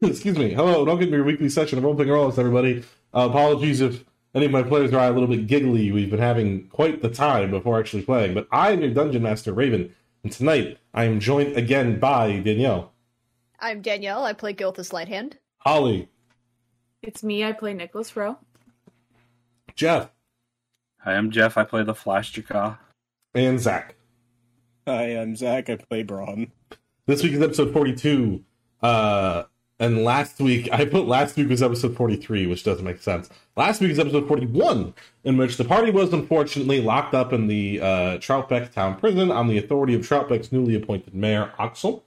Excuse me. Hello, don't get me your weekly session of Roleplaying Rollers, everybody. Uh, apologies if any of my players are a little bit giggly. We've been having quite the time before actually playing, but I am your Dungeon Master, Raven, and tonight I am joined again by Danielle, I'm Danielle. I play Gilthus Lighthand. Holly, It's me. I play Nickolas Rowe. Jeff, Hi, I'm Jeff. I play the Flash Chakka. and Zack. Hi, I'm Zack. I play Braun. This week is episode 42. Uh, and last week, I put last week was episode 43, which doesn't make sense. Last week is episode 41, in which the party was unfortunately locked up in the uh, Troutbeck town prison on the authority of Troutbeck's newly appointed mayor, Axel.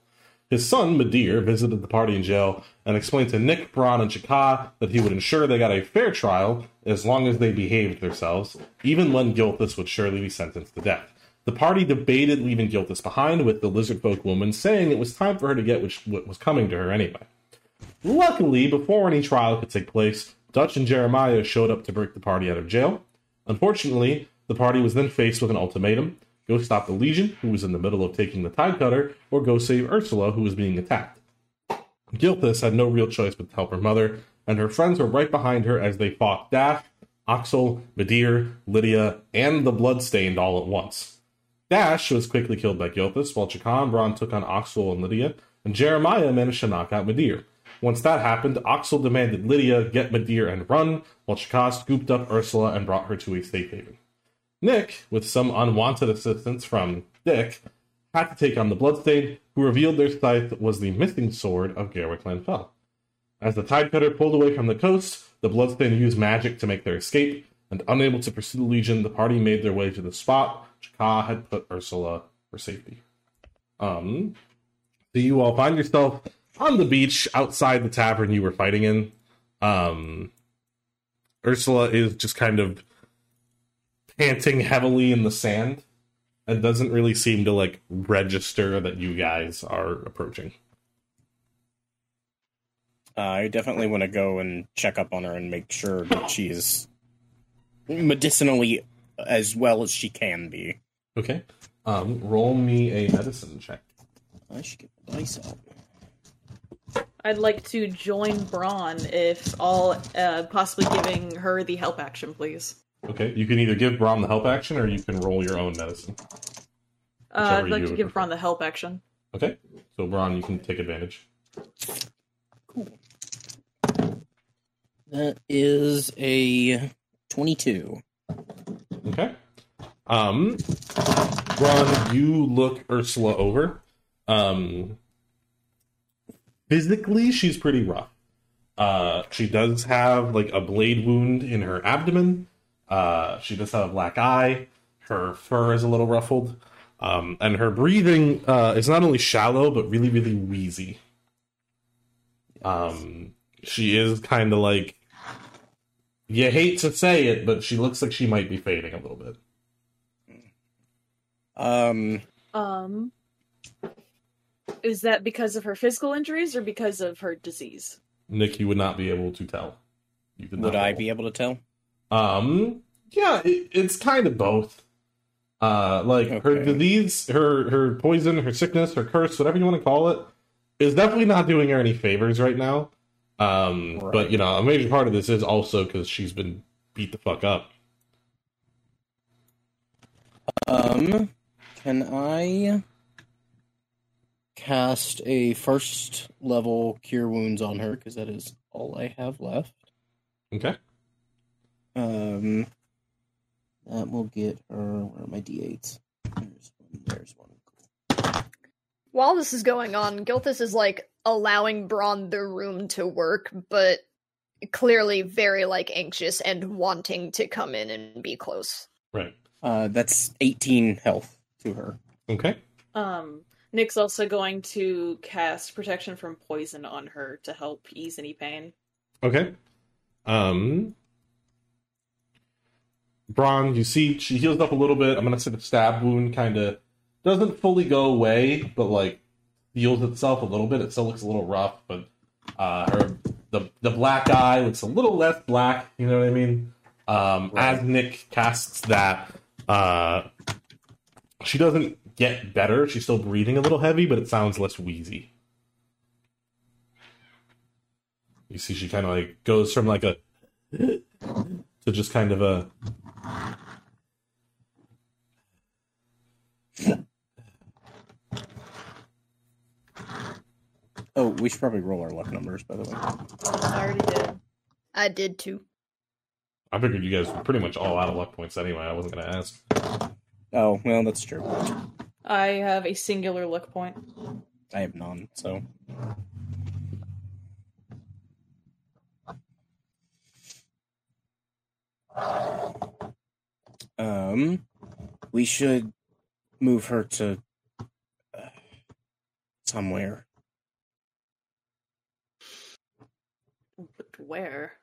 His son, Medir, visited the party in jail and explained to Nick, Braun, and Chakka that he would ensure they got a fair trial as long as they behaved themselves, even when Gilthus would surely be sentenced to death. The party debated leaving Gilthus behind, with the lizard folk woman saying it was time for her to get what was coming to her anyway. Luckily, before any trial could take place, Dutch and Jeremiah showed up to break the party out of jail. Unfortunately, the party was then faced with an ultimatum go stop the Legion, who was in the middle of taking the Tide Cutter, or go save Ursula, who was being attacked. Gilthus had no real choice but to help her mother, and her friends were right behind her as they fought Dash, Axel, Medir, Lydia, and the Bloodstained all at once. Dash was quickly killed by Gilthus, while Chakan Braun took on Axel and Lydia, and Jeremiah managed to knock out Medir. Once that happened, Axel demanded Lydia get Medir and run, while Chakka scooped up Ursula and brought her to a safe haven. Nick, with some unwanted assistance from Dick, had to take on the Bloodstain, who revealed their scythe was the missing sword of Garwick Lanfell. As the Tide Cutter pulled away from the coast, the Bloodstain used magic to make their escape, and unable to pursue the Legion, the party made their way to the spot Chakka had put Ursula for safety. Um, so you all find yourself on the beach outside the tavern you were fighting in. Um, Ursula is just kind of panting heavily in the sand and doesn't really seem to like register that you guys are approaching. Uh, I definitely want to go and check up on her and make sure that she is medicinally as well as she can be. Okay. Um, roll me a medicine check. I should get the dice out. I'd like to join Brawn if all uh, possibly giving her the help action, please. Okay, you can either give Brawn the help action or you can roll your own medicine. Uh, I'd like to give prefer. Braun the help action. Okay, so Braun, you can take advantage. Cool. That is a 22. Okay. Um, Ron, you look Ursula over. Um, physically, she's pretty rough. Uh, she does have like a blade wound in her abdomen. Uh, she does have a black eye. Her fur is a little ruffled. Um, and her breathing uh, is not only shallow but really, really wheezy. Um, she is kind of like you hate to say it, but she looks like she might be fading a little bit. Um, Um, is that because of her physical injuries or because of her disease? Nick, you would not be able to tell. You did would not I roll. be able to tell? Um, yeah, it, it's kind of both. Uh, like her Okay. disease, her her poison, her sickness, her curse, whatever you want to call it, is definitely not doing her any favors right now. Um, but you know, a major part of this is also because she's been beat the fuck up. Um, can I cast a first level cure wounds on her? Because that is all I have left. Okay. Um, that will get her. Where are my d8s? There's one. There's one. While this is going on, Gilthus is like allowing Braun the room to work, but clearly very like anxious and wanting to come in and be close. Right. Uh, that's 18 health to her. Okay. Um, Nick's also going to cast protection from poison on her to help ease any pain. Okay. Um Braun, you see she heals up a little bit. I'm gonna say the stab wound kind of doesn't fully go away, but like heals itself a little bit. It still looks a little rough, but uh her the the black eye looks a little less black, you know what I mean? Um as Nick casts that, uh she doesn't get better. She's still breathing a little heavy, but it sounds less wheezy. you see she kind of like goes from like a to just kind of a Oh, we should probably roll our luck numbers, by the way. I already did. I did too. I figured you guys were pretty much all out of luck points anyway. I wasn't gonna ask. Oh, well, that's true. I have a singular luck point. I have none, so. Um, we should move her to uh, somewhere. But where?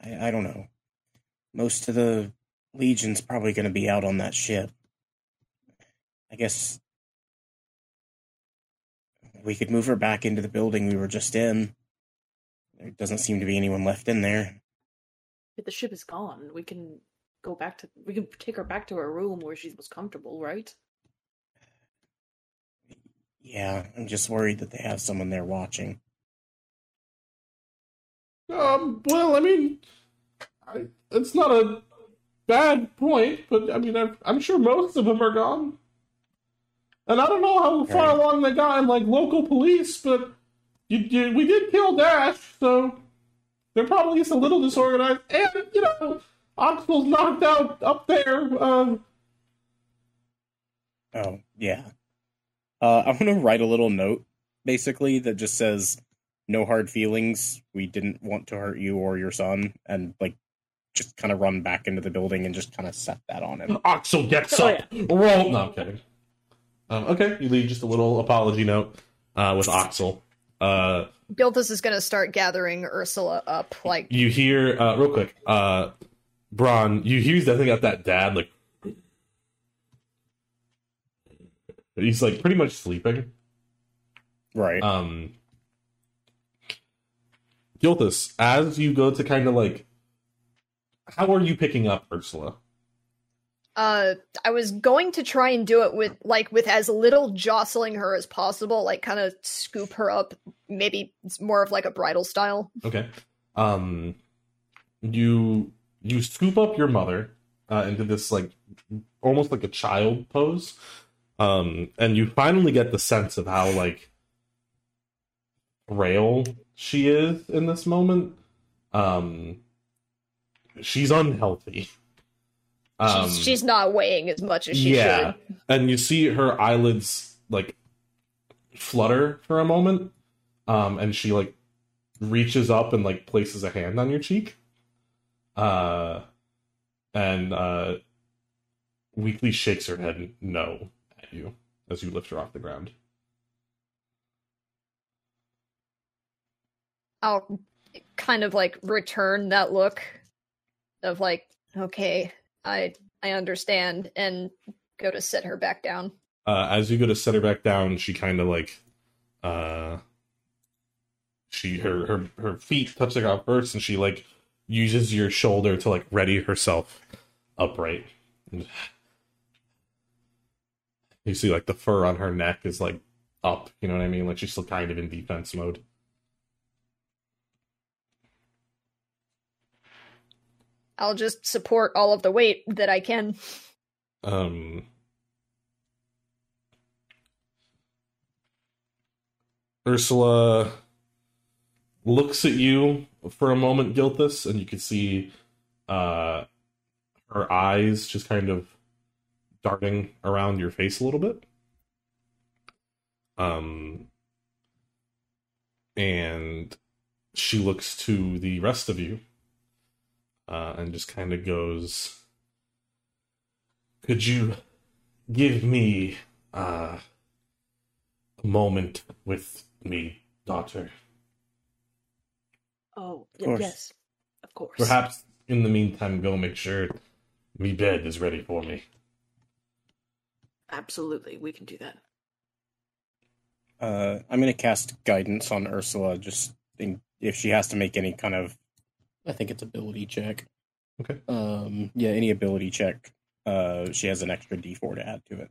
I, I don't know. Most of the Legion's probably going to be out on that ship. I guess we could move her back into the building we were just in. There doesn't seem to be anyone left in there. If the ship is gone, we can go back to. We can take her back to her room where she's most comfortable, right? Yeah, I'm just worried that they have someone there watching. Um. Well, I mean, I, it's not a bad point, but I mean, I'm, I'm sure most of them are gone. And I don't know how far Right. along they got in like local police, but you, you, we did kill Dash, so they're probably just a little disorganized. And you know, Axel's knocked out up there. Uh, Oh, yeah. Uh, I want to write a little note, basically, that just says, no hard feelings. We didn't want to hurt you or your son. And, like, just kind of run back into the building and just kind of set that on him. Axel gets Oh, up. Roll. No, I'm kidding. Um, okay, you leave just a little apology note uh, with Axel. Uh, Gilthus is gonna start gathering Ursula up. Like, you hear uh, real quick, uh, Braun. You hear he's definitely got that dad like. He's like pretty much sleeping. Right. Um, Gilthus, as you go to kind of like, how are you picking up Ursula? uh, I was going to try and do it with like with as little jostling her as possible. Like, kind of scoop her up. Maybe it's more of like a bridal style. Okay. Um, you you scoop up your mother uh, into this like almost like a child pose, um, and you finally get the sense of how like frail she is in this moment. Um, she's unhealthy. Um, she's, she's not weighing as much as she should. yeah, should. and you see her eyelids like flutter for a moment, um, and she like reaches up and like places a hand on your cheek, uh, and uh, Weakly shakes her head no at you as you lift her off the ground. I'll kind of like return that look of like, okay, I I understand, and go to sit her back down. uh, as you go to set her back down, she kind of like, uh, she her her her feet touch the ground first, and she like uses your shoulder to like ready herself upright. You see like the fur on her neck is like up. You know what I mean? Like she's still kind of in defense mode. I'll just support all of the weight that I can. Um, Ursula looks at you for a moment, Gilthus, and you can see uh, her eyes just kind of darting around your face a little bit. Um, and she looks to the rest of you uh, and just kind of goes, Could you give me uh, a moment with me, daughter? Oh, Of course. yes, of course. Perhaps in the meantime, go make sure me bed is ready for me. Absolutely, we can do that. Uh, I'm going to cast guidance on Ursula, just in, if she has to make any kind of, I think it's ability check. Okay. Um, yeah, any ability check. Uh, she has an extra D4 to add to it.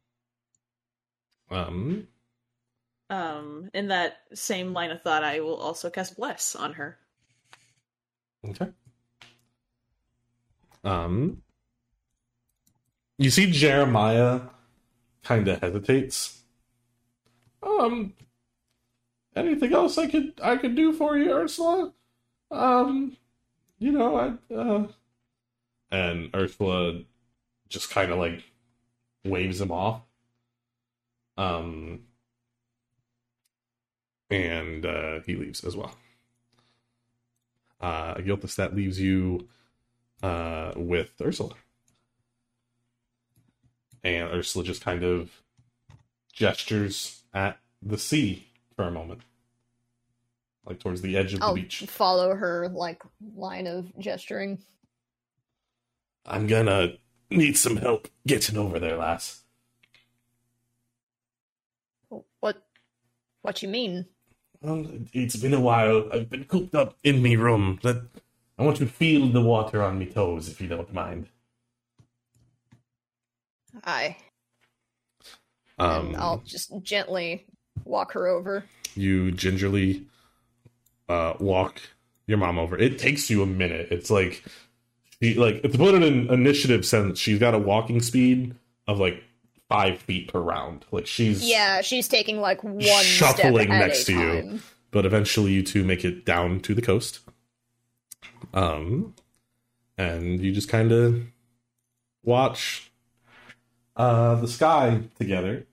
Um, Um, in that same line of thought, I will also cast Bless on her. Okay. Um, you see Jeremiah kind of hesitates. Um, anything else I could I could do for you, Ursula? Um, you know, I uh, and Ursula just kind of like waves him off. Um, and uh, he leaves as well. Uh, Gilthus, that leaves you uh, with Ursula. And Ursula just kind of gestures at the sea for a moment, like towards the edge of the I'll beach. follow her like line of gesturing. I'm gonna need some help getting over there, lass. What? What you mean? Well, it's been a while. I've been cooped up in me room. Let I want to feel the water on me toes, if you don't mind. I. Um, and I'll just gently walk her over. you gingerly uh, walk your mom over. It takes you a minute. It's like she like to put it in initiative sense. She's got a walking speed of like five feet per round. Like she's Yeah, she's taking like one Shuffling next to you. but eventually you two make it down to the coast. Um, and you just kind of watch uh the sky together.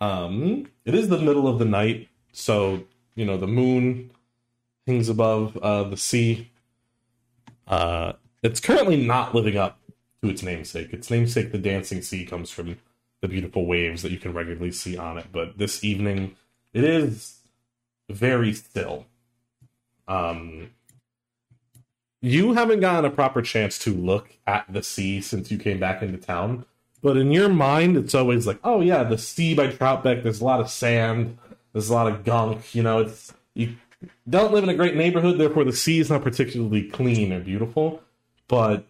Um, it is the middle of the night, so you know the moon hangs above uh the sea. Uh, it's currently not living up to its namesake. Its namesake, the dancing sea, comes from the beautiful waves that you can regularly see on it. But this evening, it is very still. Um, you haven't gotten a proper chance to look at the sea since you came back into town, but in your mind, it's always like, oh yeah, the sea by Troutbeck. There's a lot of sand. There's a lot of gunk. You know, it's you don't live in a great neighborhood, therefore the sea is not particularly clean or beautiful. But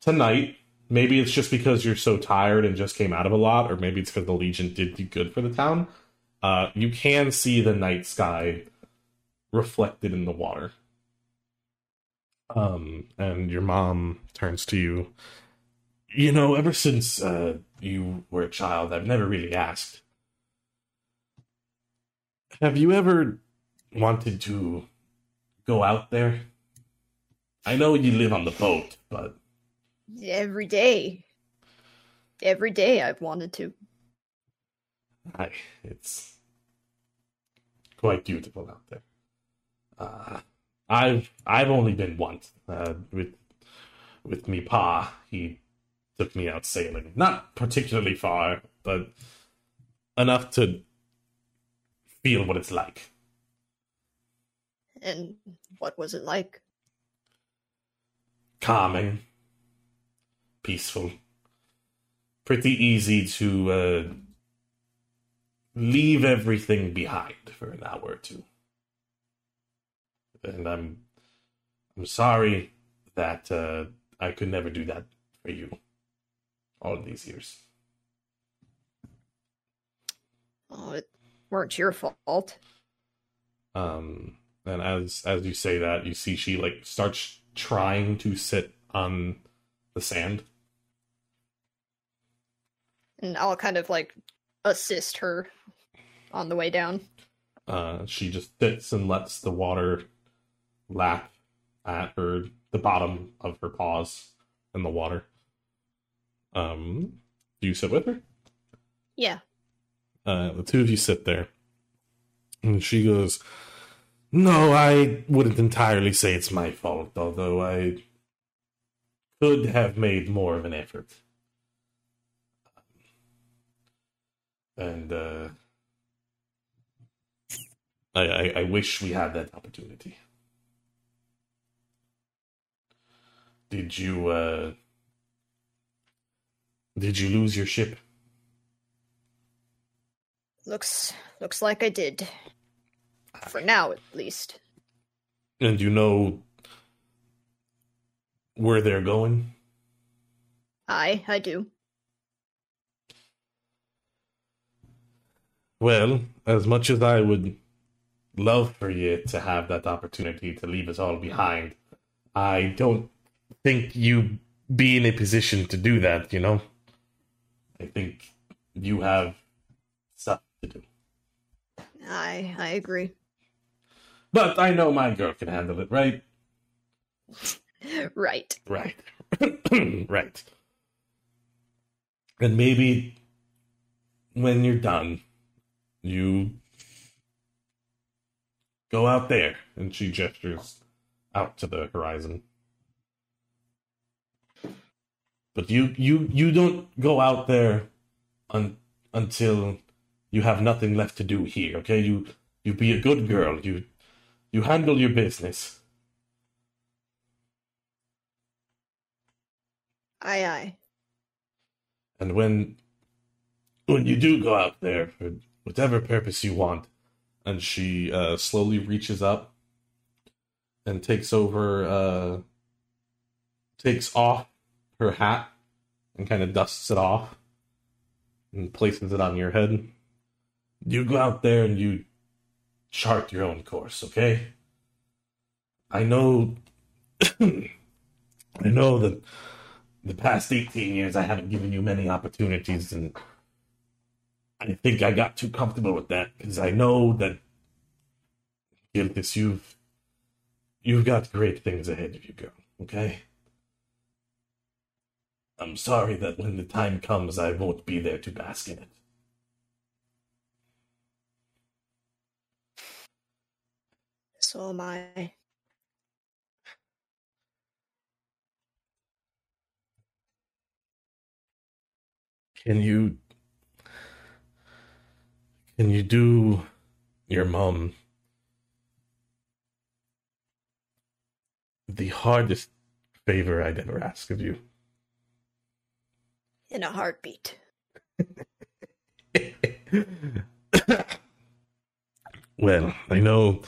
tonight, maybe it's just because you're so tired and just came out of a lot, or maybe it's because the Legion did do good for the town. Uh, you can see the night sky reflected in the water. Um, and your mom turns to you. You know, ever since uh, you were a child, I've never really asked. Have you ever wanted to go out there? I know you live on the boat, but Every day. Every day I've wanted to. I, it's quite beautiful out there. Uh, I've I've only been once uh, with with me pa. He took me out sailing, not particularly far, but enough to feel what it's like. And what was it like? Calming, peaceful, pretty easy to uh, leave everything behind for an hour or two. And I'm I'm sorry that uh, I could never do that for you all these years. Oh, it weren't your fault. Um, and as as you say that, you see she like starts trying to sit on the sand. And I'll kind of like assist her on the way down. Uh, she just sits and lets the water lap at her the bottom of her paws in the water. Um, do you sit with her? Yeah. Uh, the two of you sit there, and she goes, "No, I wouldn't entirely say it's my fault, although I could have made more of an effort." And uh, I, I, I wish we had that opportunity. Did you uh, did you lose your ship? Looks looks like I did. For now at least. And you know where they're going? I I do. Well, as much as I would love for you to have that opportunity to leave us all behind, I don't think you be in a position to do that, you know? I think you have stuff to do. I I agree. But I know my girl can handle it, right? Right. Right. right. And maybe when you're done, you go out there. And she gestures out to the horizon. But you you you don't go out there un, until you have nothing left to do here, okay? You you be a good girl. You you handle your business. Aye aye. And when when you do go out there for whatever purpose you want, and she uh, slowly reaches up and takes over, uh, takes off her hat and kind of dusts it off and places it on your head. You go out there and you chart your own course, okay? I know, I know that the past 18 years I haven't given you many opportunities and I think I got too comfortable with that because I know that Gilthus, you've you've got great things ahead of you, girl, okay? I'm sorry that when the time comes I won't be there to bask in it. So am I. Can you can you do your mom the hardest favor I'd ever ask of you? In a heartbeat. well, I know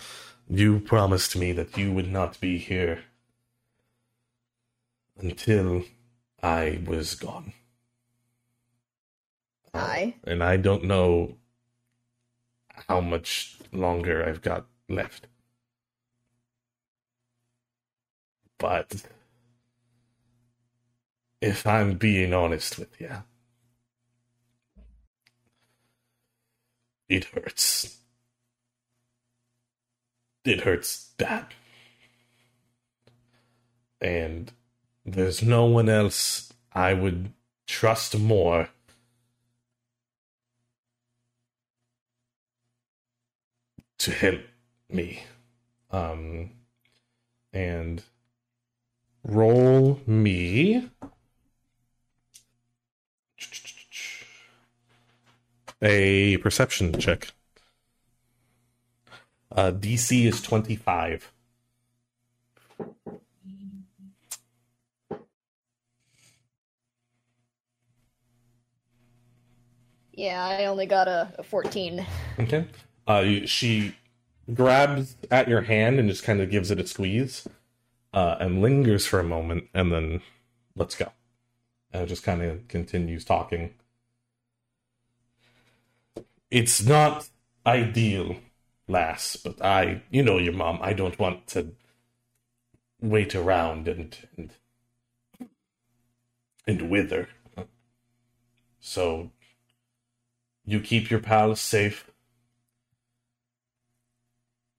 you promised me that you would not be here until I was gone. Aye. And I don't know how much longer I've got left. But if I'm being honest with you, it hurts. It hurts bad. And there's no one else I would trust more to help me. Um, and roll me a perception check. Uh, DC is 25. Yeah, I only got a, a 14. Okay. Uh, she grabs at your hand and just kind of gives it a squeeze, uh, and lingers for a moment, and then let's go. And just kind of continues talking. It's not ideal, lass, but I, you know, your mom. I don't want to wait around and and and wither. So you keep your pals safe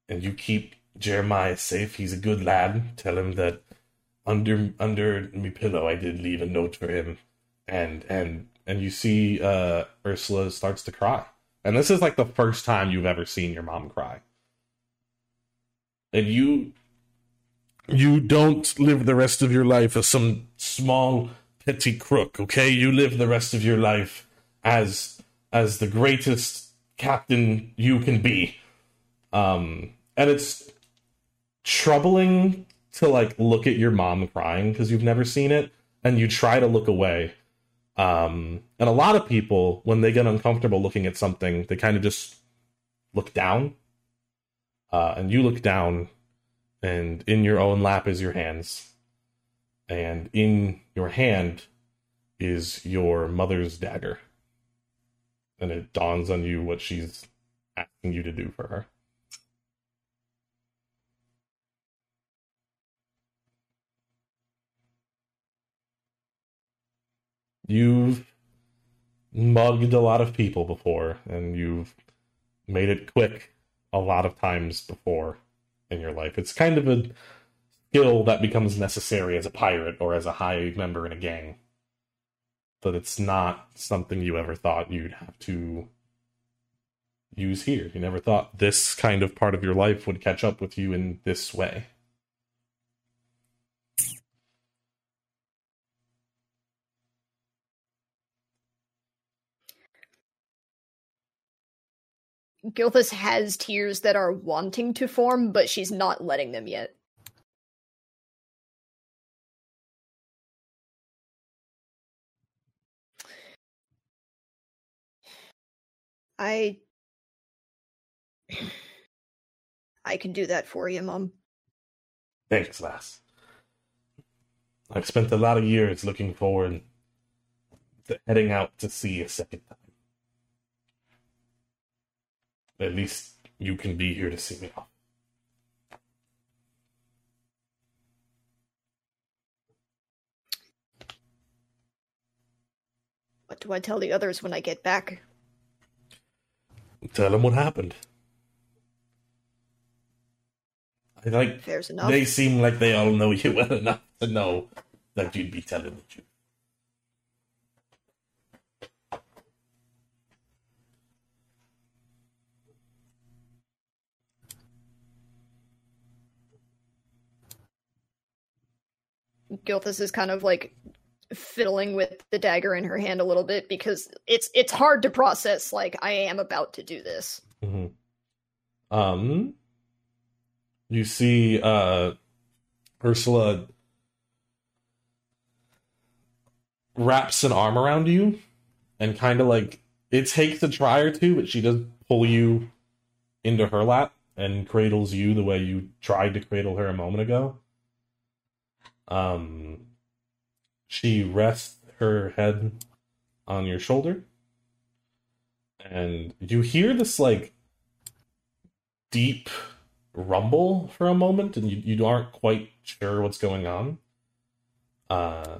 and you keep Jeremiah safe. He's a good lad. Tell him that under under me pillow I did leave a note for him. And and and you see uh Ursula starts to cry. And this is like the first time you've ever seen your mom cry. And you you don't live the rest of your life as some small petty crook, okay? You live the rest of your life as as the greatest captain you can be. Um, and it's troubling to like look at your mom crying because you've never seen it and you try to look away. Um, and a lot of people, when they get uncomfortable looking at something, they kind of just look down. Uh, and you look down, and in your own lap is your hands. And in your hand is your mother's dagger. and it dawns on you what she's asking you to do for her. You've mugged a lot of people before, and you've made it quick a lot of times before in your life. It's kind of a skill that becomes necessary as a pirate or as a high member in a gang. But it's not something you ever thought you'd have to use here. You never thought this kind of part of your life would catch up with you in this way. Gilthus has tears that are wanting to form, but she's not letting them yet. I I can do that for you, Mom. Thanks, lass. I've spent a lot of years looking forward to heading out to sea a second time. At least you can be here to see me off. What do I tell the others when I get back? Tell them what happened. I like Fair's enough. they seem like they all know you well enough to know that you'd be telling the truth. Gilthus is kind of like fiddling with the dagger in her hand a little bit because it's it's hard to process like I am about to do this. hmm Um, you see, uh, Ursula wraps an arm around you, and kind of like it takes a try or two, but she does pull you into her lap and cradles you the way you tried to cradle her a moment ago. Um, she rests her head on your shoulder, and you hear this like deep rumble for a moment, and you, you aren't quite sure what's going on. Uh,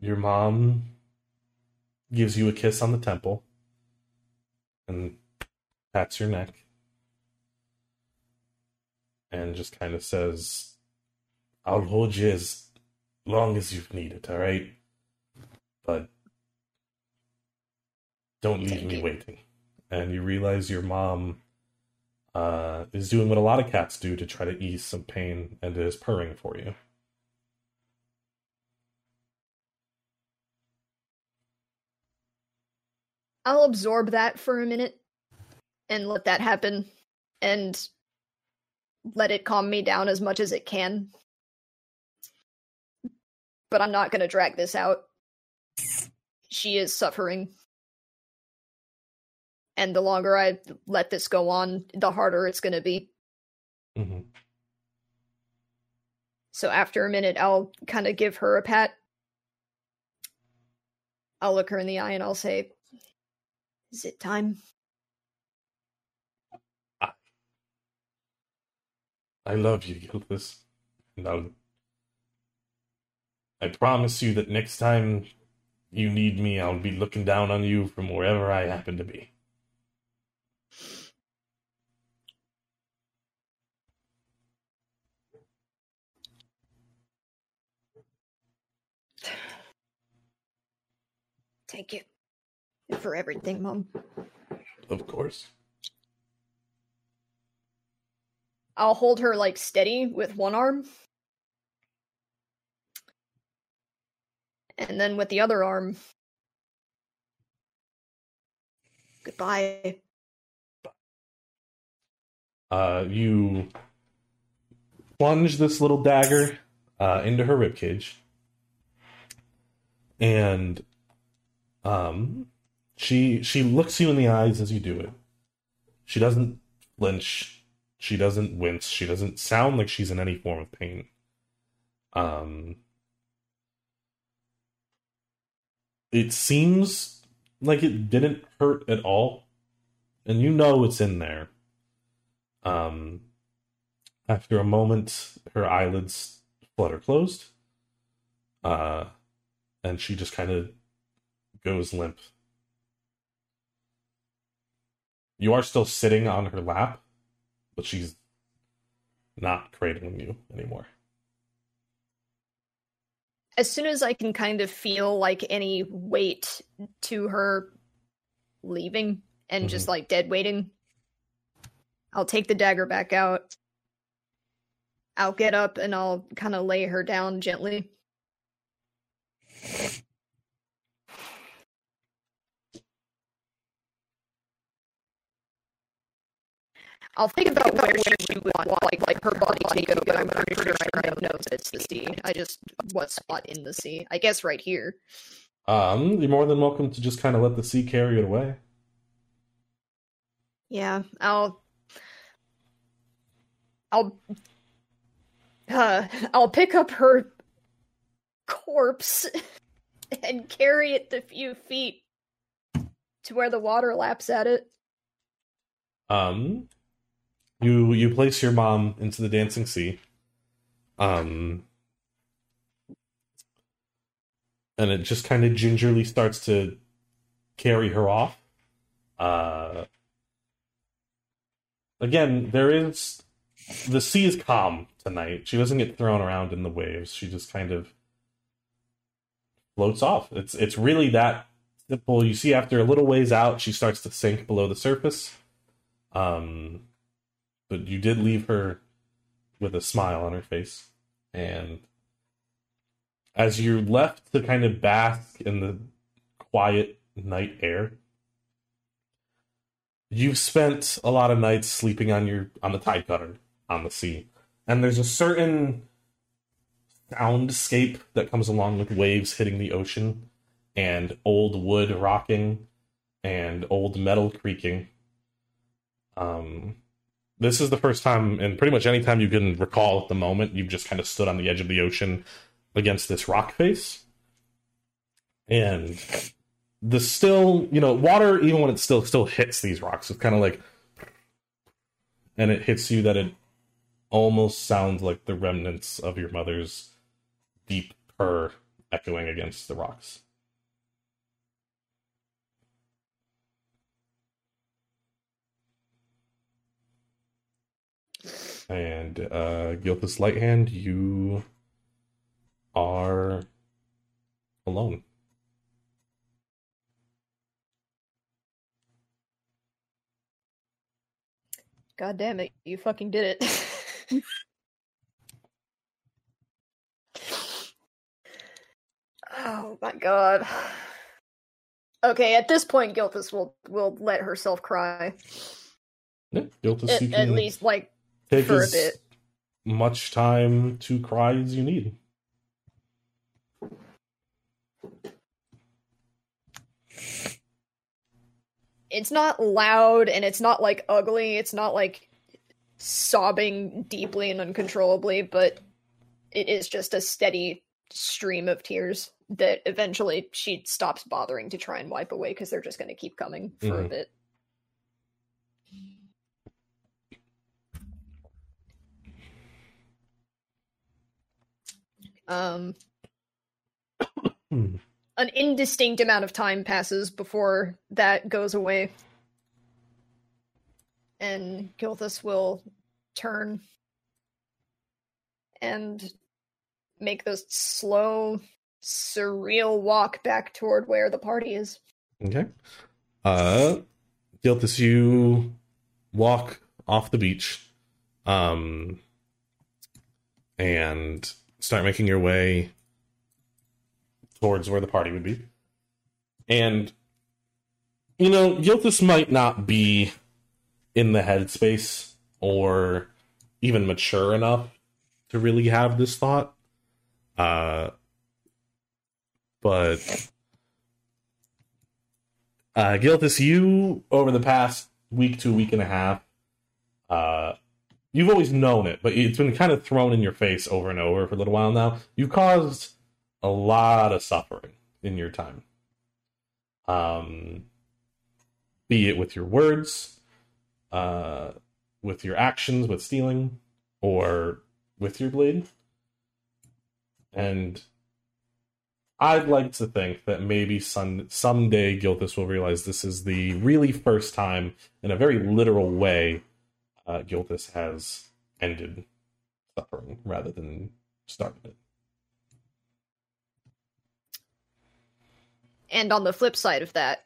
your mom gives you a kiss on the temple and pats your neck and just kind of says, I'll hold you as long as you need it, all right? But don't leave me waiting. And you realize your mom uh, is doing what a lot of cats do to try to ease some pain and is purring for you. I'll absorb that for a minute and let that happen and let it calm me down as much as it can. But I'm not going to drag this out. She is suffering. And the longer I let this go on, the harder it's going to be. hmm So after a minute, I'll kind of give her a pat. I'll look her in the eye and I'll say, Is it time? I love you, Gilthus. And I'll, I promise you that next time you need me, I'll be looking down on you from wherever I happen to be. Thank you for everything, Mom. Of course. I'll hold her like steady with one arm. And then with the other arm. Goodbye. Uh, you plunge this little dagger uh, into her ribcage, and um, she she looks you in the eyes as you do it. She doesn't flinch. She doesn't wince. She doesn't sound like she's in any form of pain. Um, it seems like it didn't hurt at all, and you know it's in there. Um, after a moment, her eyelids flutter closed, uh, and she just kind of goes limp. You are still sitting on her lap, but she's not cradling you anymore. As soon as I can kind of feel like any weight to her leaving and just mm-hmm. like dead waiting, I'll take the dagger back out. I'll get up and I'll kind of lay her down gently. I'll think about where she would want like like her body to go, but I'm pretty sure I know it's the sea. I just what spot in the sea? I guess right here. Um, you're more than welcome to just kind of let the sea carry it away. Yeah, I'll I'll uh, I'll pick up her corpse and carry it the few feet to where the water laps at it. Um, you you place your mom into the dancing sea. Um, and it just kind of gingerly starts to carry her off. Uh, again, there is the sea is calm tonight. She doesn't get thrown around in the waves. She just kind of floats off. It's it's really that simple. You see, after a little ways out, she starts to sink below the surface. Um, but you did leave her with a smile on her face, and as you're left to kind of bask in the quiet night air, you've spent a lot of nights sleeping on your on the tide cutter on the sea, and there's a certain soundscape that comes along with waves hitting the ocean and old wood rocking and old metal creaking. Um, this is the first time, and pretty much any time you can recall at the moment, you've just kind of stood on the edge of the ocean against this rock face. And the still, you know, water, even when it still still hits these rocks, it's kind of like, and it hits you that it almost sounds like the remnants of your mother's deep purr echoing against the rocks. And uh Gilthus Lighthand, you are alone. God damn it, you fucking did it. oh my god. Okay, at this point Gilthus will will let herself cry. Yeah, Gilthus, At, you at least like take for a as bit. much time to cry as you need. it's not loud and it's not like ugly. It's not like sobbing deeply and uncontrollably, but it is just a steady stream of tears that eventually she stops bothering to try and wipe away because they're just going to keep coming for a Mhm. bit. Um, Hmm. an indistinct amount of time passes before that goes away. And Gilthus will turn and make this slow, surreal walk back toward where the party is. Okay. Uh Gilthus, you walk off the beach. Um and start making your way towards where the party would be. And you know, Gilthus might not be in the headspace or even mature enough to really have this thought. Uh but uh, Gilthus, you over the past week to week and a half, uh, you've always known it, but it's been kind of thrown in your face over and over for a little while now. You caused a lot of suffering in your time. um, be it with your words, uh, with your actions, with stealing, or with your blade. And I'd like to think that maybe some someday Gilthus will realize this is the really first time, in a very literal way, uh, Gilthus has ended suffering rather than started it. And on the flip side of that,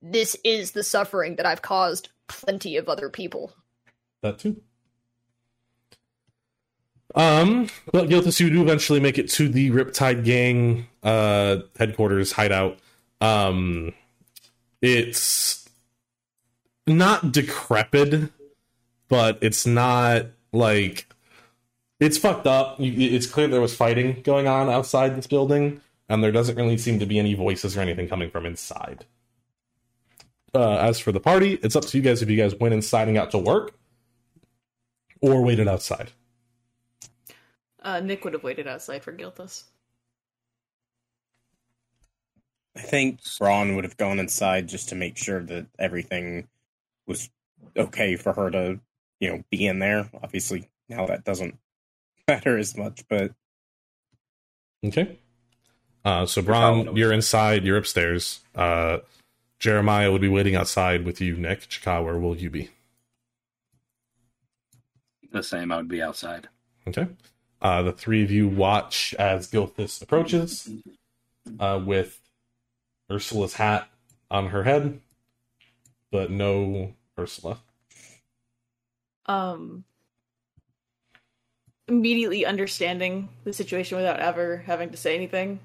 this is the suffering that I've caused plenty of other people. That too. Um, but Gilthus, you do eventually make it to the Riptide Gang uh headquarters hideout. Um, it's not decrepit, but it's not like it's fucked up. It's clear there was fighting going on outside this building, and there doesn't really seem to be any voices or anything coming from inside. Uh, as for the party, it's up to you guys if you guys went inside and got to work, or waited outside. Uh, Nick would have waited outside for Gilthus. I think Braun would have gone inside just to make sure that everything was okay for her to, you know, be in there. Obviously, now that doesn't matter as much, but Okay. Uh, so How Braun, would it- you're inside. You're upstairs. Uh, Jeremiah would be waiting outside with you, Nick. Chikawa, where will you be? The same, I would be outside. Okay. Uh, the three of you watch as Gilthus approaches uh, with Ursula's hat on her head, but no Ursula. Um, immediately understanding the situation without ever having to say anything.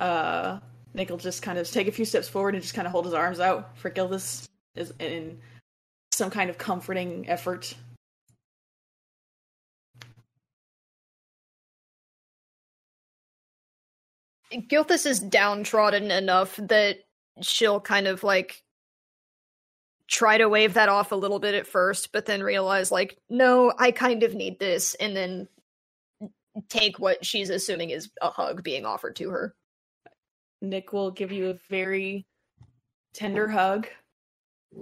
Uh, Nick will just kind of take a few steps forward and just kind of hold his arms out for Gilthus is in some kind of comforting effort. Gilthus is downtrodden enough that she'll kind of like try to wave that off a little bit at first, but then realize like, no, I kind of need this, and then take what she's assuming is a hug being offered to her. Nick will give you a very tender hug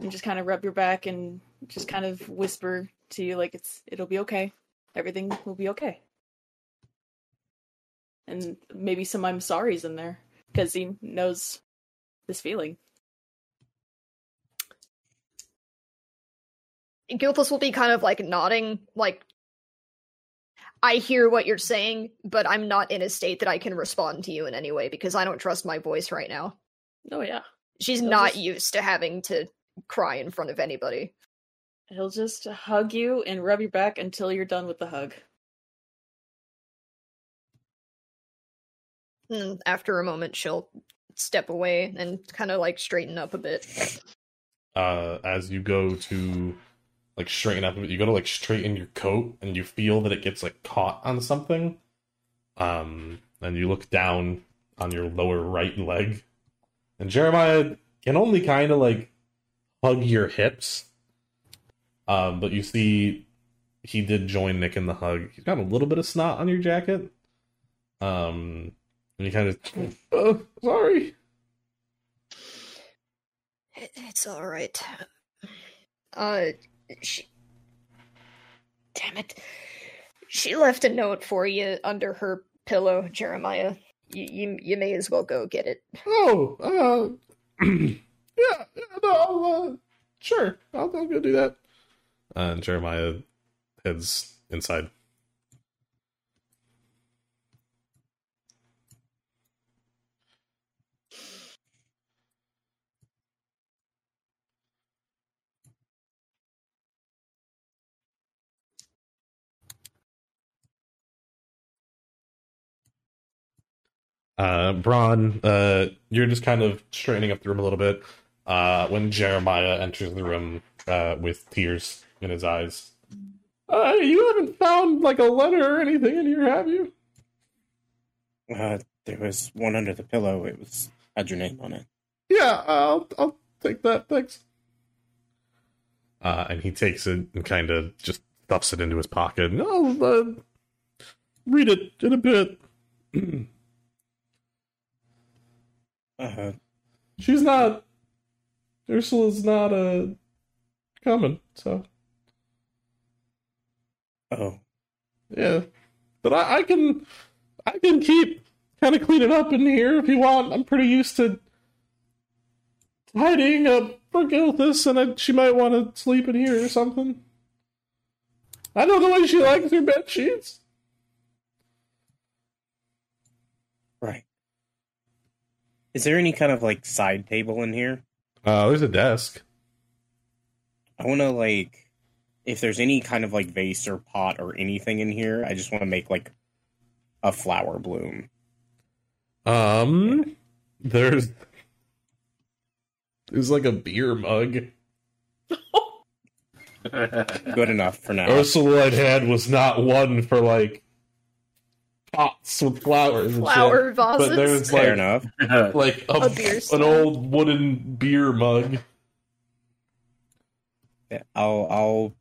and just kind of rub your back and just kind of whisper to you like it's it'll be okay. Everything will be okay. And maybe some I'm sorry's in there because he knows this feeling. Gilthus will be kind of like nodding, like, I hear what you're saying, but I'm not in a state that I can respond to you in any way because I don't trust my voice right now. Oh yeah. She's He'll not just- used to having to cry in front of anybody. He'll just hug you and rub your back until you're done with the hug. And after a moment, she'll step away and kind of like straighten up a bit. uh, as you go to like straighten up, you go to like straighten your coat, and you feel that it gets like caught on something. Um, and you look down on your lower right leg, and Jeremiah can only kind of like hug your hips. Um, but you see, he did join Nick in the hug. He's got a little bit of snot on your jacket. Um, and you kind of, oh, sorry. It's all right. Uh, she. Damn it. She left a note for you under her pillow, Jeremiah. You, you, you may as well go get it. Oh, uh, yeah, yeah, no, I'll, uh, sure, I'll, I'll go do that. and Jeremiah heads inside. Uh, Braun, uh, you're just kind of straightening up the room a little bit uh, when Jeremiah enters the room uh, with tears in his eyes. Uh, you haven't found like a letter or anything in here, have you? Uh, there was one under the pillow. It was had your name on it. Yeah, I'll I'll take that. Thanks. Uh, and he takes it and kind of just stuffs it into his pocket. And I'll uh, read it in a bit. Uh, she's not. Ursula's not uh coming. So Oh, yeah, but I, I can I can keep kind of cleaning up in here if you want. I'm pretty used to tidying up for Gilthus, and I, she might want to sleep in here or something. I know the way she likes her bed sheets. right. Is there any kind of like side table in here? Uh, there's a desk. I want to like, if there's any kind of like vase or pot or anything in here, I just want to make like a flower bloom. Um, there's there's like a beer mug. Good enough for now. Ursula had had was not one for like pots with flowers. and shit. Flower vases. But there's Fair like enough. like a, A beer an old wooden beer mug. Yeah, I'll I'll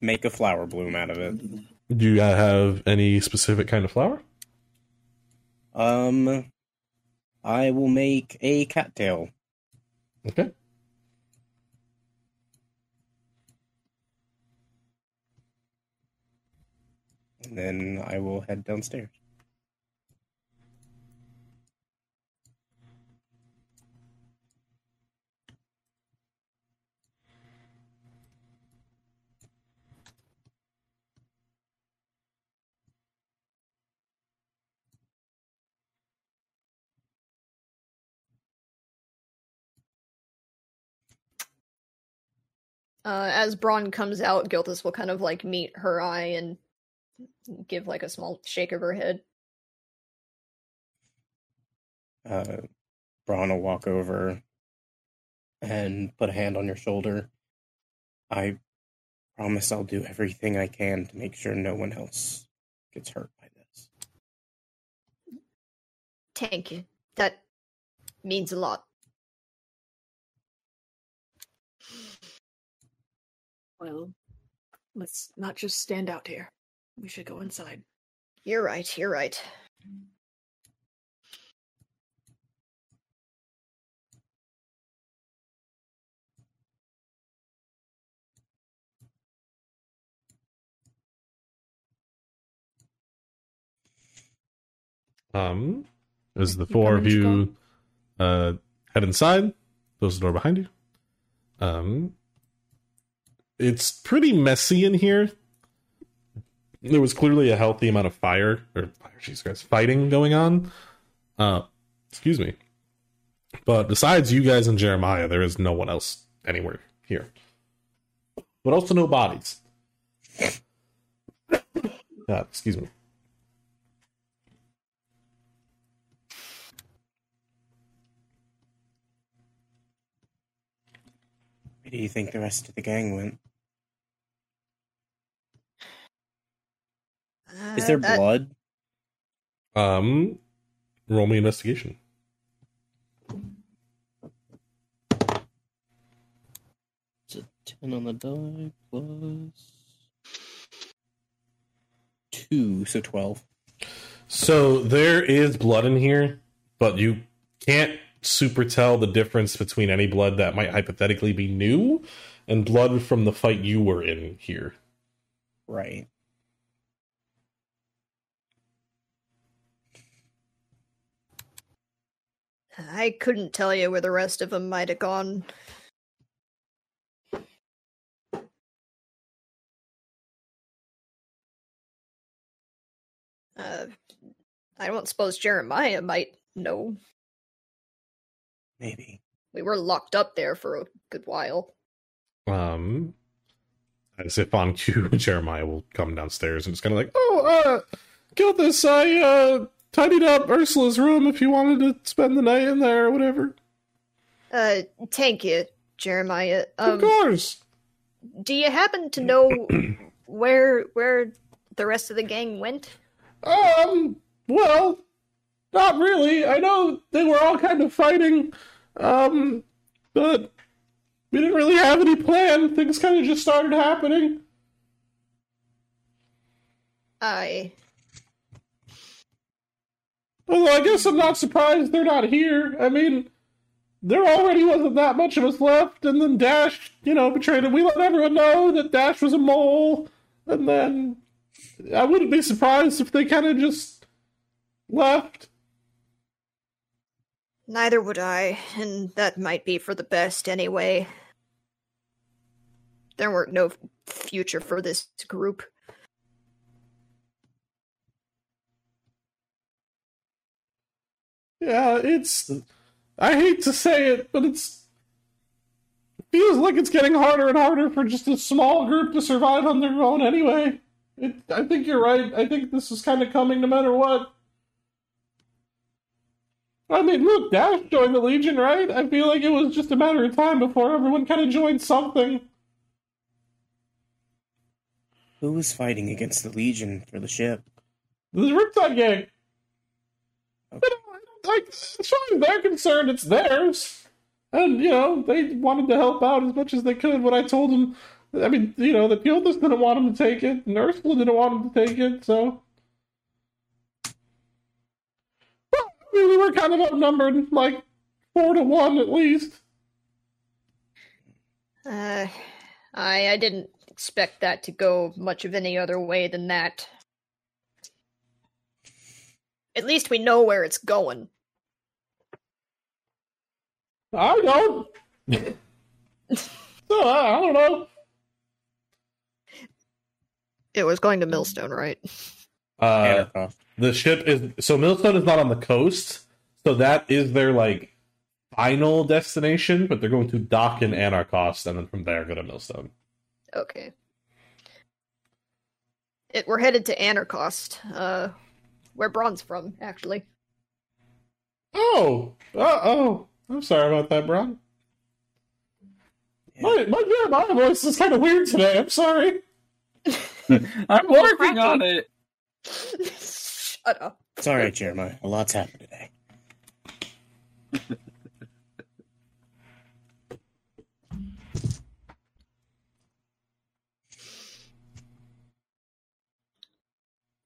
make a flower bloom out of it. Do you have any specific kind of flower? Um, I will make a cattail. Okay. And then I will head downstairs. Uh, as Braun comes out, Gilthus will kind of like meet her eye and give like a small shake of her head. Uh, Braun will walk over and put a hand on your shoulder. I promise I'll do everything I can to make sure no one else gets hurt by this. Thank you. That means a lot. Well, let's not just stand out here. We should go inside. You're right, you're right. Um, as the You four of you uh, head inside, close the door behind you. Um, it's pretty messy in here. There was clearly a healthy amount of fire or fire, Jesus Christ, fighting going on. Uh, excuse me. But besides you guys and Jeremiah, there is no one else anywhere here. But also no bodies. Uh, excuse me. Where do you think the rest of the gang went? Is Uh, there that- blood? Um, roll me investigation. It's a 10 on the die plus 2, so 12. So there is blood in here, but you can't super tell the difference between any blood that might hypothetically be new and blood from the fight you were in here. Right. I couldn't tell you where the rest of them might have gone. Uh, I don't suppose Jeremiah might know. Maybe. We were locked up there for a good while. Um, as if on cue, Jeremiah will come downstairs and it's kind of like, "Oh, uh, Gilthus. I uh tidied up Ursula's room if you wanted to spend the night in there or whatever." Uh, thank you, Jeremiah. of Um, course. do you happen to know where where the rest of the gang went? Um, well, not really. I know they were all kind of fighting, um, but we didn't really have any plan. Things kind of just started happening. I Although I guess I'm not surprised they're not here. I mean, there already wasn't that much of us left, and then Dash, you know, betrayed it. We let everyone know that Dash was a mole, and then I wouldn't be surprised if they kind of just left. Neither would I, and that might be for the best anyway. There weren't no future for this group. Yeah, it's. I hate to say it, but it's. It feels like it's getting harder and harder for just a small group to survive on their own anyway. It, I think you're right. I think this is kind of coming no matter what. I mean, look, Dash joined the Legion, right? I feel like it was just a matter of time before everyone kind of joined something. Who was fighting against the Legion for the ship? The Riptide Gang. But, like, as far as they're concerned, it's theirs. And, you know, they wanted to help out as much as they could when I told them. I mean, you know, the Piotas didn't want them to take it, and Ursula didn't want them to take it, so. We were kind of outnumbered, like, four to one at least. Uh, I I didn't expect that to go much of any other way than that. At least we know where it's going. I don't. so, I don't know. It was going to Millstone, right? Uh, Anarchoth. the ship is so Millstone is not on the coast, so that is their like final destination. But they're going to dock in Anarchost, and then from there go to Millstone. Okay. It, we're headed to Anarchost, uh, where Braun's from, actually. Oh, uh oh, I'm sorry about that, Bron. My my Jeremiah voice is kind of weird today. I'm sorry. I'm working on it. Shut up. It's all right, Jeremiah. A lot's happened today.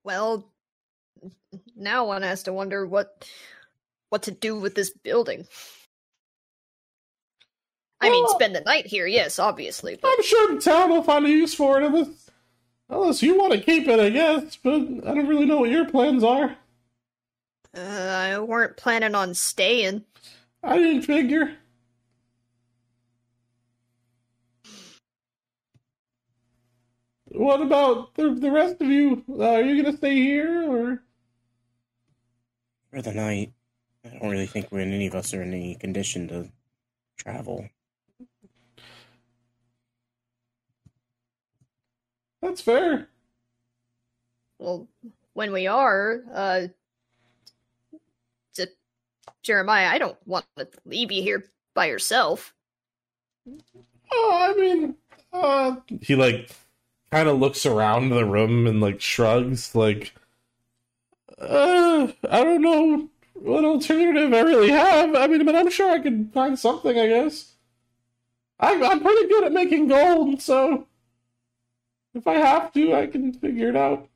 Well, now one has to wonder what what to do with this building. I mean, spend the night here, yes, obviously, but I'm sure the town will find a use for it unless unless you want to keep it, I guess. But I don't really know what your plans are. uh, I weren't planning on staying. I didn't figure. What about the the rest of you? Uh, are you gonna stay here or? For the night, I don't really think we're any of us are in any condition to travel. That's fair. Well, when we are, uh, to Jeremiah, I don't want to leave you here by yourself. Oh, I mean, uh, he like kind of looks around the room and like shrugs, like, uh, I don't know what alternative I really have. I mean, but I'm sure I could find something. I guess. I'm I'm pretty good at making gold, so if I have to, I can figure it out.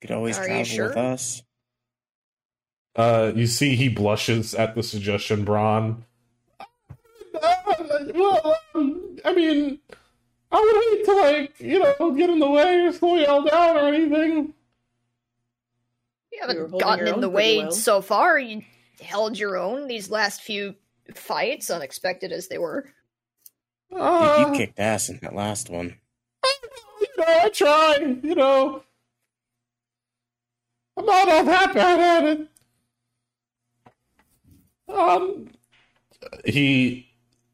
Could always Are you travel sure? with us. Uh, you see, he blushes at the suggestion, Braun. Uh, well, um, I mean, I would hate to like, you know, get in the way or slow y'all down or anything. You haven't holding gotten in the way well. so far. You held your own these last few fights, unexpected as they were. You, Uh, you kicked ass in that last one. you know, I try. You know, I'm not all that bad at it. Um, he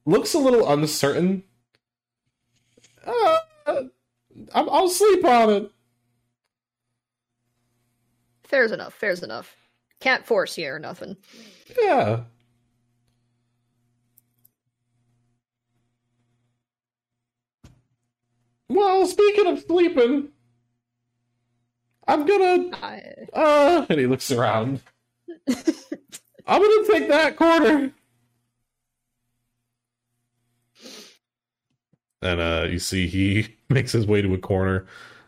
looks a little uncertain. Uh, I'm, I'll sleep on it. Fair's enough. Fair's enough. Can't force you or nothing. Yeah. Well, speaking of sleeping, I'm gonna I, uh and he looks around. I'm gonna take that corner. And uh you see he makes his way to a corner.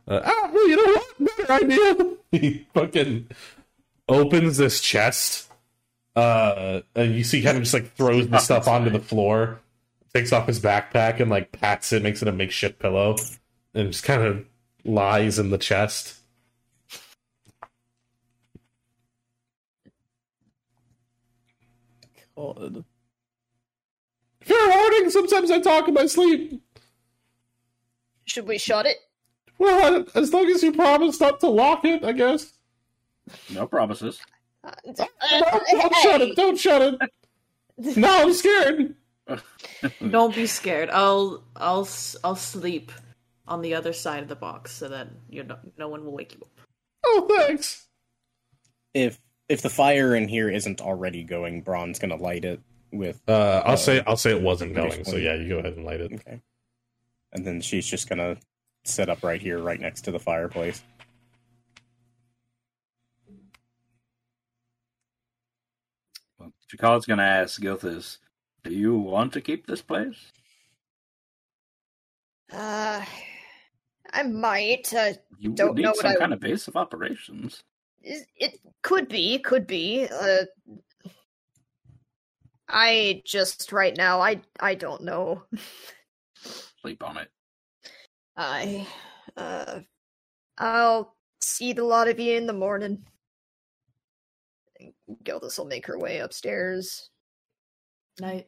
Uh, ah, well, you know what? Better idea. he fucking opens this chest, uh, and you see kind of just like throws the stuff onto the floor, takes off his backpack and like pats it, makes it a makeshift pillow, and just kind of lies in the chest. God. Fair warning, sometimes I talk in my sleep. Should we shut it? Well, as long as you promise not to lock it, I guess. No promises. Uh, Don't, don't shut it, don't shut it. No, I'm scared. Don't be scared. I'll I'll s- I'll sleep on the other side of the box so that you no, no one will wake you up. Oh, thanks. If if the fire in here isn't already going, Braun's gonna light it with Uh, I'll Uh, say I'll say it wasn't going, so yeah, you go ahead and light it. okay. And then she's just gonna sit up right here, right next to the fireplace. Well, Chikala's gonna ask Gilthus, do you want to keep this place? Uh, I might. Uh, You Don't would need know what some I- kind of base of operations. it, it could be, could be. Uh, I just right now, I I don't know. Sleep on it. I uh, I'll see the lot of you in the morning. Gilthus will make her way upstairs Night.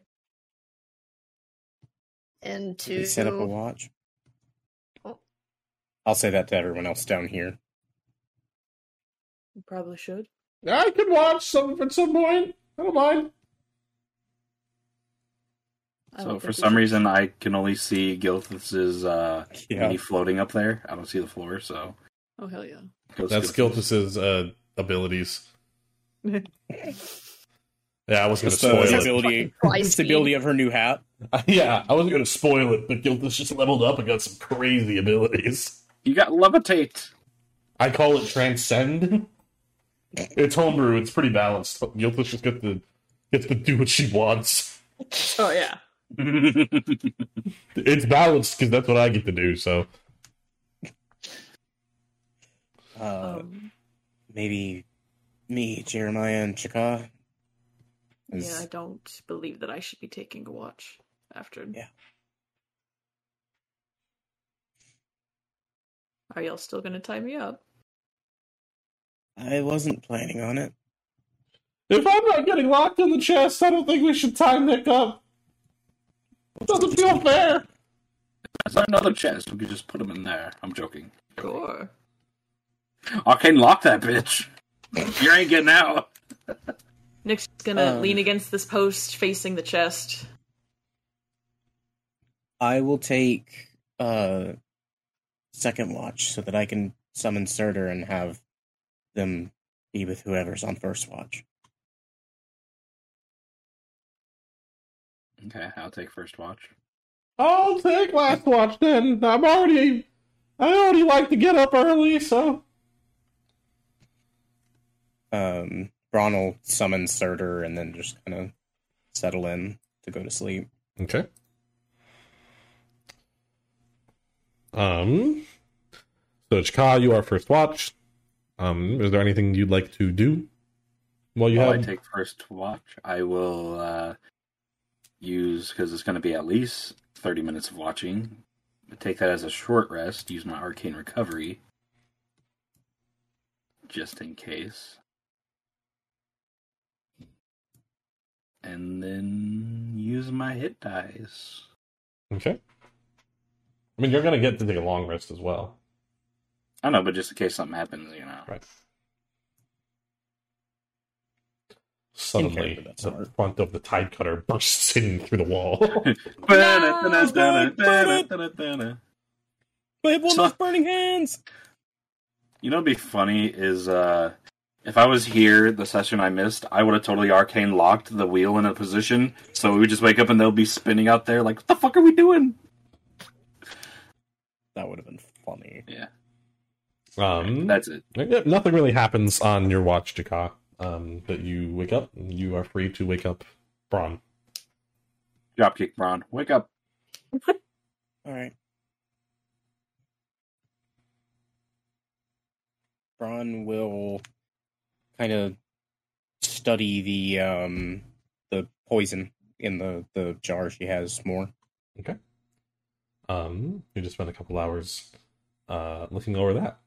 and Did to set up a watch? Oh. I'll say that to everyone else down here. You probably should. I could watch some at some point. I don't mind. I So don't for some should. reason, I can only see Gilthus's uh, Yeah. mini floating up there. I don't see the floor, so Oh hell yeah. Ghost That's Gilthus. Gilthus's uh, abilities. yeah, I was going to Just the spoil it. ability, Fly the ability of her new hat. yeah, I wasn't going to spoil it, but Gilthus just leveled up and got some crazy abilities. You got levitate. I call it transcend. It's homebrew. It's pretty balanced. But Gilthus just gets to gets to do what she wants. Oh yeah. It's balanced because that's what I get to do. So Uh, Um, maybe me, Jeremiah, and Chakka. Is- yeah, I don't believe that I should be taking a watch after. Yeah. Are y'all still gonna tie me up? I wasn't planning on it. if I'm not getting locked in the chest, I don't think we should tie Nick up. It doesn't feel fair. Is there another chest? We could just put him in there. I'm joking. Sure. Arcane, lock that bitch. You ain't getting out. Nick's gonna Um, lean against this post facing the chest. I will take uh second watch so that I can summon Surtur and have them be with whoever's on first watch. Okay, I'll take first watch. I'll take last watch then. I'm already, I already like to get up early, so Um Braun will summon Surtur and then just kind of settle in to go to sleep. okay. Um, so Chakka, you are first watch. Um, is there anything you'd like to do while you While I take first watch, I will uh, use because it's going to be at least thirty minutes of watching. Take that as a short rest. Use my arcane recovery, just in case, and then use my hit dice. Okay. I mean, you're gonna get to take a long rest as well. I know, but just in case something happens, you know. Right. Suddenly, character, that's the smart. front of the tide cutter bursts in through the wall. I have one of So- those burning hands. You know, what'd be funny is uh, if I was here the session I missed, I would have totally arcane locked the wheel in a position, so we would just wake up and they'll be spinning out there like, "What the fuck are we doing?" That would have been funny. Yeah, um, that's it. yeah, nothing really happens on your watch, Chakka. Um, but you wake up. and You are free to wake up Braun. Dropkick, Braun, wake up. All right. Braun will kind of study the um the poison in the the jar she has more. Okay. Um, you just spent a couple hours uh, looking over that.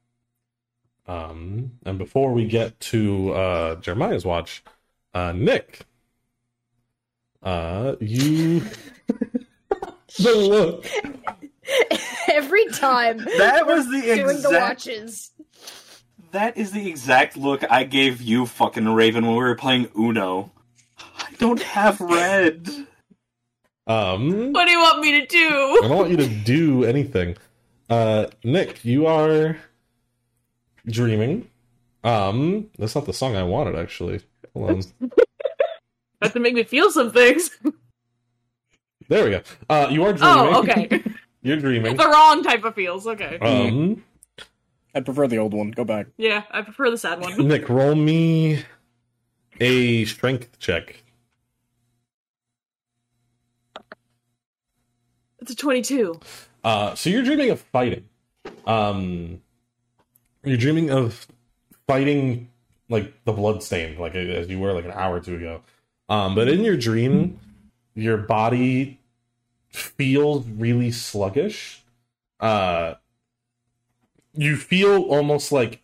Um, and before we get to uh, Jeremiah's watch, uh, Nick, uh, you the look. Every time That was the doing the exact. watches. That is the exact look I gave you, fucking Raven, when we were playing Uno. I don't have red. Um, What do you want me to do? I do? don't want you to do anything. Uh, Nick, you are dreaming. Um, that's not the song I wanted actually. Hold on. Have to make me feel some things. There we go. Uh, you are dreaming. Oh, okay. You're dreaming. the wrong type of feels. Okay. Um, I'd prefer the old one. Go back. Yeah, I prefer the sad one. Nick, roll me a strength check. It's a 22. Uh, so you're dreaming of fighting. Um, you're dreaming of fighting like the bloodstain, like as you were like an hour or two ago. Um, but in your dream, your body feels really sluggish. Uh, you feel almost like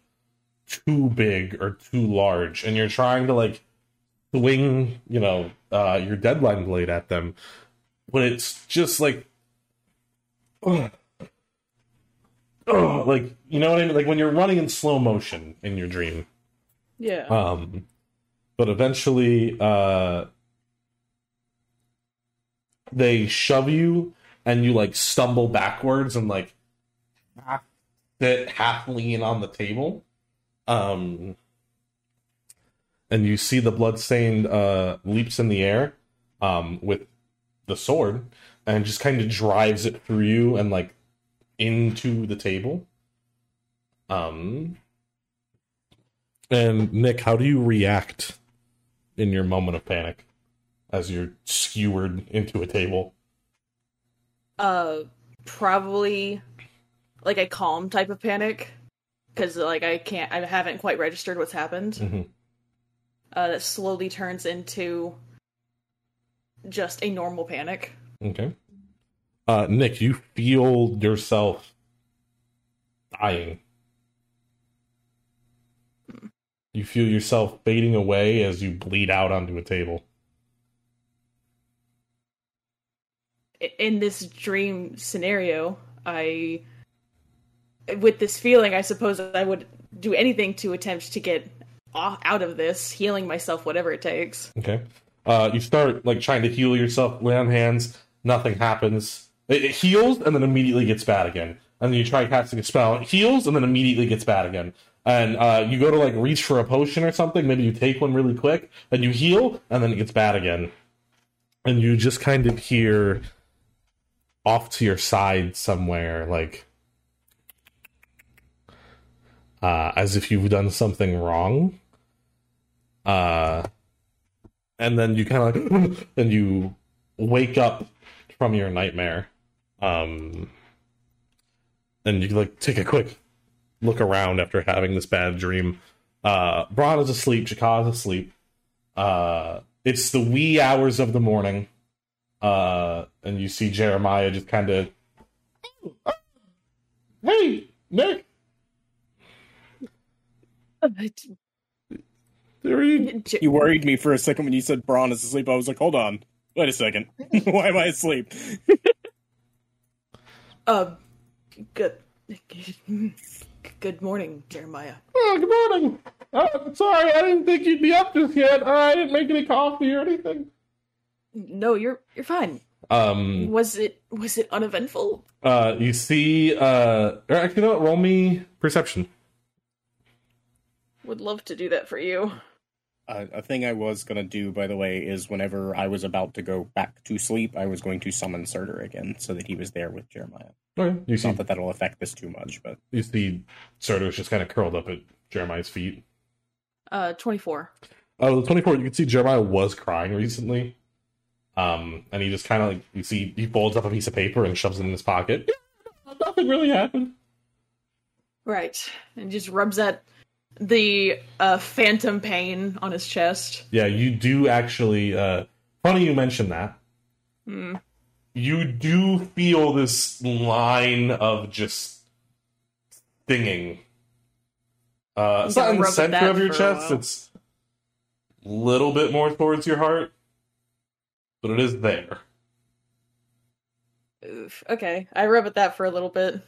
too big or too large, and you're trying to like swing, you know, uh, your deadline blade at them, but it's just like Ugh. Ugh, like you know what I mean? Like when you're running in slow motion in your dream. Yeah. Um but eventually uh they shove you and you like stumble backwards and like half sit half lean on the table. Um and you see the bloodstained uh leaps in the air um with the sword and just kind of drives it through you and like into the table. Um and Nick, how do you react in your moment of panic as you're skewered into a table? Uh, probably like a calm type of panic. Because, like, I can't, I haven't quite registered what's happened. Mhm. Uh, that slowly turns into just a normal panic. Okay. Uh Nick, you feel yourself dying. You feel yourself fading away as you bleed out onto a table. In this dream scenario, I. With this feeling, I suppose I would do anything to attempt to get off, out of this, healing myself, whatever it takes. Okay. Uh, you start like trying to heal yourself, lay on hands, nothing happens. It, it heals and then immediately gets bad again. And then you try casting a spell, it heals and then immediately gets bad again. And uh, you go to like reach for a potion or something, maybe you take one really quick, and you heal, and then it gets bad again. And you just kind of hear off to your side somewhere, like uh, as if you've done something wrong. Uh, and then you kind of like, and you wake up from your nightmare. Um, and you like take a quick look around after having this bad dream. Uh, Braun is asleep. Chakka is asleep. Uh, it's the wee hours of the morning. Uh, and you see Jeremiah just kind of, hey, Nick? You worried me for a second when you said Braun is asleep. I was like, hold on. Wait a second. Why am I asleep? Uh, good, good morning, Jeremiah. Oh, good morning. Uh, sorry, I didn't think you'd be up just yet. Uh, I didn't make any coffee or anything. No, you're you're fine. Um, Was it was it uneventful? uh, you see, uh, or actually, you? Roll me perception. Would love to do that for you. Uh, a thing I was gonna do, by the way, is whenever I was about to go back to sleep, I was going to summon Surtur again, so that he was there with Jeremiah. Okay. You see, Not that that'll affect this too much, but you see, Surtur's just kind of curled up at Jeremiah's feet. Uh, twenty four. Oh, the 24, you can see Jeremiah was crying recently. Um, and he just kind of like, you see, he folds up a piece of paper and shoves it in his pocket. Yeah, nothing really happened. Right, and just rubs that the uh, phantom pain on his chest. Yeah, you do actually. Uh, funny you mentioned that. Hmm. You do feel this line of just stinging. Uh, it's not in the center of your for a chest. It's a little bit more towards your heart, but it is there. Oof. Okay, I rub at that for a little bit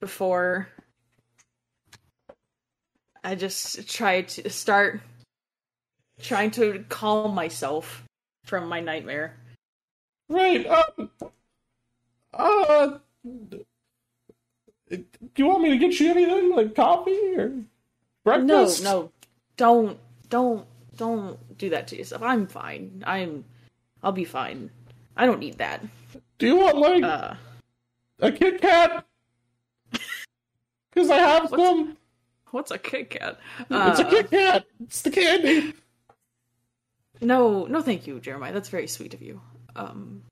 before I just try to start trying to calm myself from my nightmare. Right. Um. Uh. Do you want me to get you anything like coffee or breakfast? no, no. don't, don't, don't do that to yourself. I'm fine. I'm, I'll be fine. I don't need that. Do you want like Uh, a Kit Kat? Because I have some. What's a Kit Kat? it's a Uh, Kit Kat. It's the candy. No, no, thank you, Jeremiah. That's very sweet of you. Um,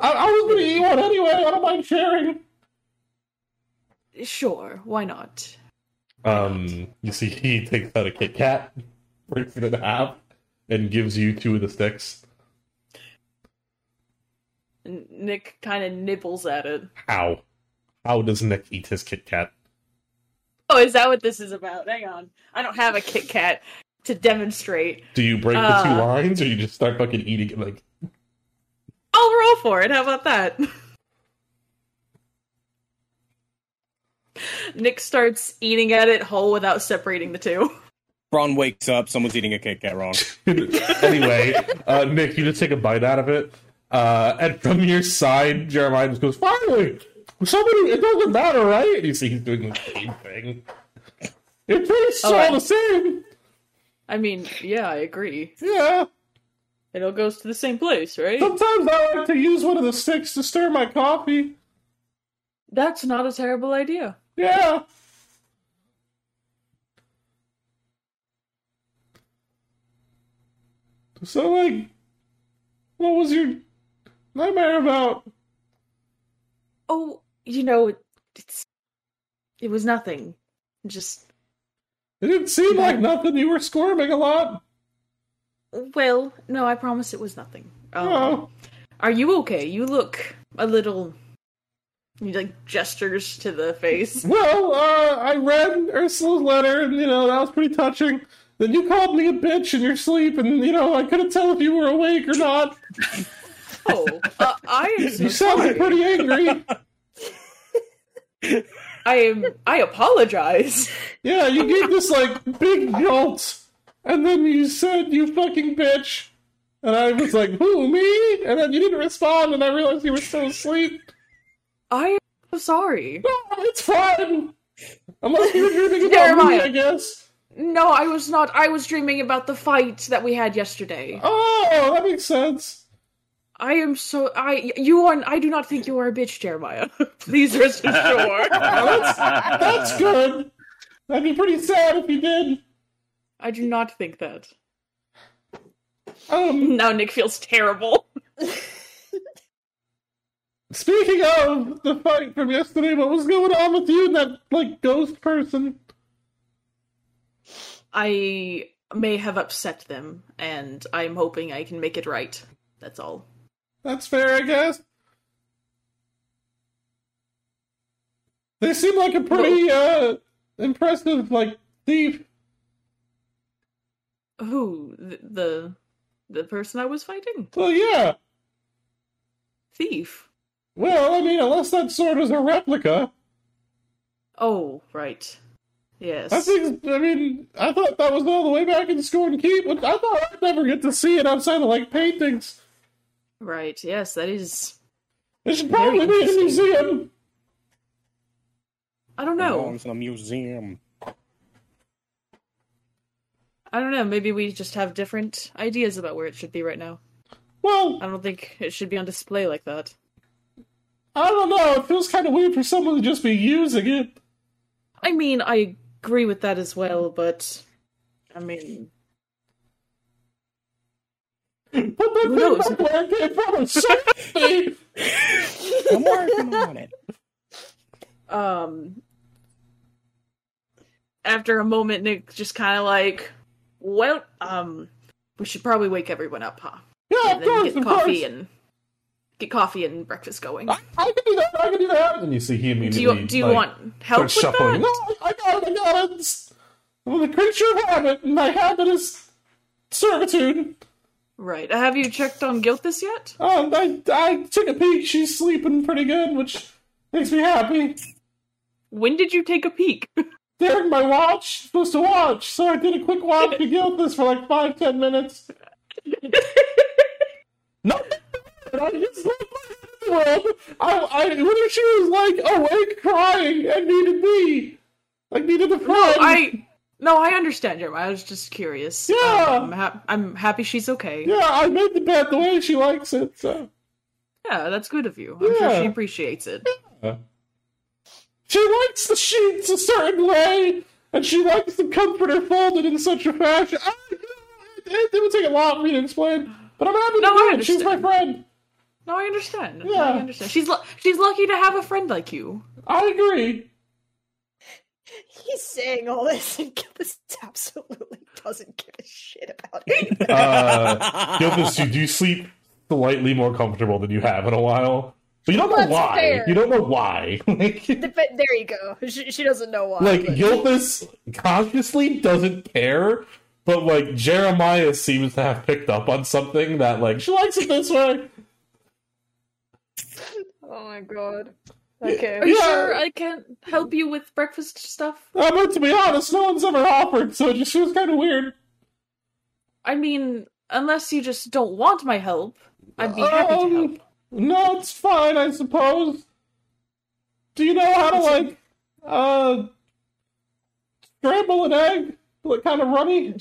I, I was gonna eat one anyway. I don't mind sharing. sure, why not? Um. You see, he takes out a Kit Kat, breaks it in half, and gives you two of the sticks. Nick kind of nibbles at it. How? How does Nick eat his Kit Kat? Oh, is that what this is about? Hang on. I don't have a Kit Kat to demonstrate. Do you break the two Uh. lines, or you just start fucking eating it like? I'll roll for it. How about that? Nick starts eating at it whole without separating the two. Braun wakes up. Someone's eating a Kit Kat wrong. anyway, uh, Nick, you just take a bite out of it, uh, and from your side, Jeremiah just goes, "Finally, somebody. It doesn't matter, right?" You see he's doing the same thing. It tastes Oh, all I- the same. I mean, yeah, I agree. Yeah. It all goes to the same place, right? Sometimes I like to use one of the sticks to stir my coffee. That's not a terrible idea. Yeah. So, like, what was your nightmare about? Oh, you know, it's it was nothing. Just It didn't seem like nothing. You were squirming a lot. well, no, I promise it was nothing. Um, Oh. Are you okay? You look a little. You like gestures to the face. Well, uh, I read Ursula's letter, and, you know, that was pretty touching. Then you called me a bitch in your sleep, and, you know, I couldn't tell if you were awake or not. Oh, uh, I am so You sounded pretty angry. I am. I apologize. Yeah, you gave this, like, big jolt, and then you said, you fucking bitch. And I was like, who, me? And then you didn't respond, and I realized you were still asleep. I am so sorry. No, it's fine. Unless you were dreaming about me, I guess. No, I was not. I was dreaming about the fight that we had yesterday. Oh, that makes sense. I am so. I you are. I do not think you are a bitch, Jeremiah. Please rest assured. That's good. I'd be pretty sad if you did. I do not think that. Um, Now Nick feels terrible. speaking of the fight from yesterday, what was going on with you and that, like, ghost person? I may have upset them, and I'm hoping I can make it right. That's all. That's fair, I guess. They seem like a pretty, uh, impressive, like, thief. Who the the, person I was fighting? Well, yeah. Thief. Well, I mean, unless that sword was a replica. Oh, right. Yes. I think, I mean, I thought that was all the way back in Scorn Keep, but I thought I'd never get to see it outside of, like, paintings. Right. Yes, that is. It should probably be in a museum. I don't know. Belongs in a museum. I don't know. Maybe we just have different ideas about where it should be right now. Well, I don't think it should be on display like that. I don't know. It feels kind of weird for someone to just be using it. I mean, I agree with that as well, but I mean, Put that Who knows? where it came from. I'm working on it. um, after a moment, Nick just kind of like, well, um, we should probably wake everyone up, huh? Yeah, and of course, get of coffee course. and get coffee and breakfast going. I, I can do that. I can do that. And you see he do immediately you do you like, want help with shuffling. that? No, I got it. I got it. I'm the creature of habit, and my habit is servitude. Right. Have you checked on Gilthus yet? Um, I I took a peek. She's sleeping pretty good, which makes me happy. When did you take a peek? During my watch, supposed to watch, so I did a quick walk to Gilthus for like five ten minutes. No, I just looked at the world. I, I, whether she was like awake, crying, and needed me, like needed a friend. No, I no, I understand, Jeremiah. I was just curious. Um, Yeah. I'm, hap- I'm happy she's okay. Yeah, I made the bed the way she likes it. So Yeah, that's good of you. I'm sure she appreciates it. she likes the sheets a certain way, and she likes the comforter folded in such a fashion. I, it, it would take a lot for me to explain, but I'm happy to No, do I it. She's my friend. No, I understand. Yeah. I understand. She's lu- she's lucky to have a friend like you. I agree. He's saying all this, and Gilthus absolutely doesn't give a shit about it. Uh, Gilthus, you do sleep slightly more comfortable than you have in a while, but you don't know That's why. fair. You don't know why. like, But there you go. She, she doesn't know why. like but- Gilthus consciously doesn't care, but like Jeremiah seems to have picked up on something that like she likes it this way. Oh my god. Okay. Are you Yeah. sure I can't help you with breakfast stuff? Uh, but to be honest, no one's ever offered, so it just feels kind of weird. I mean, unless you just don't want my help, I'd be happy to Um, help. No, it's fine, I suppose. Do you know how to like uh scramble an egg? Like kind of runny?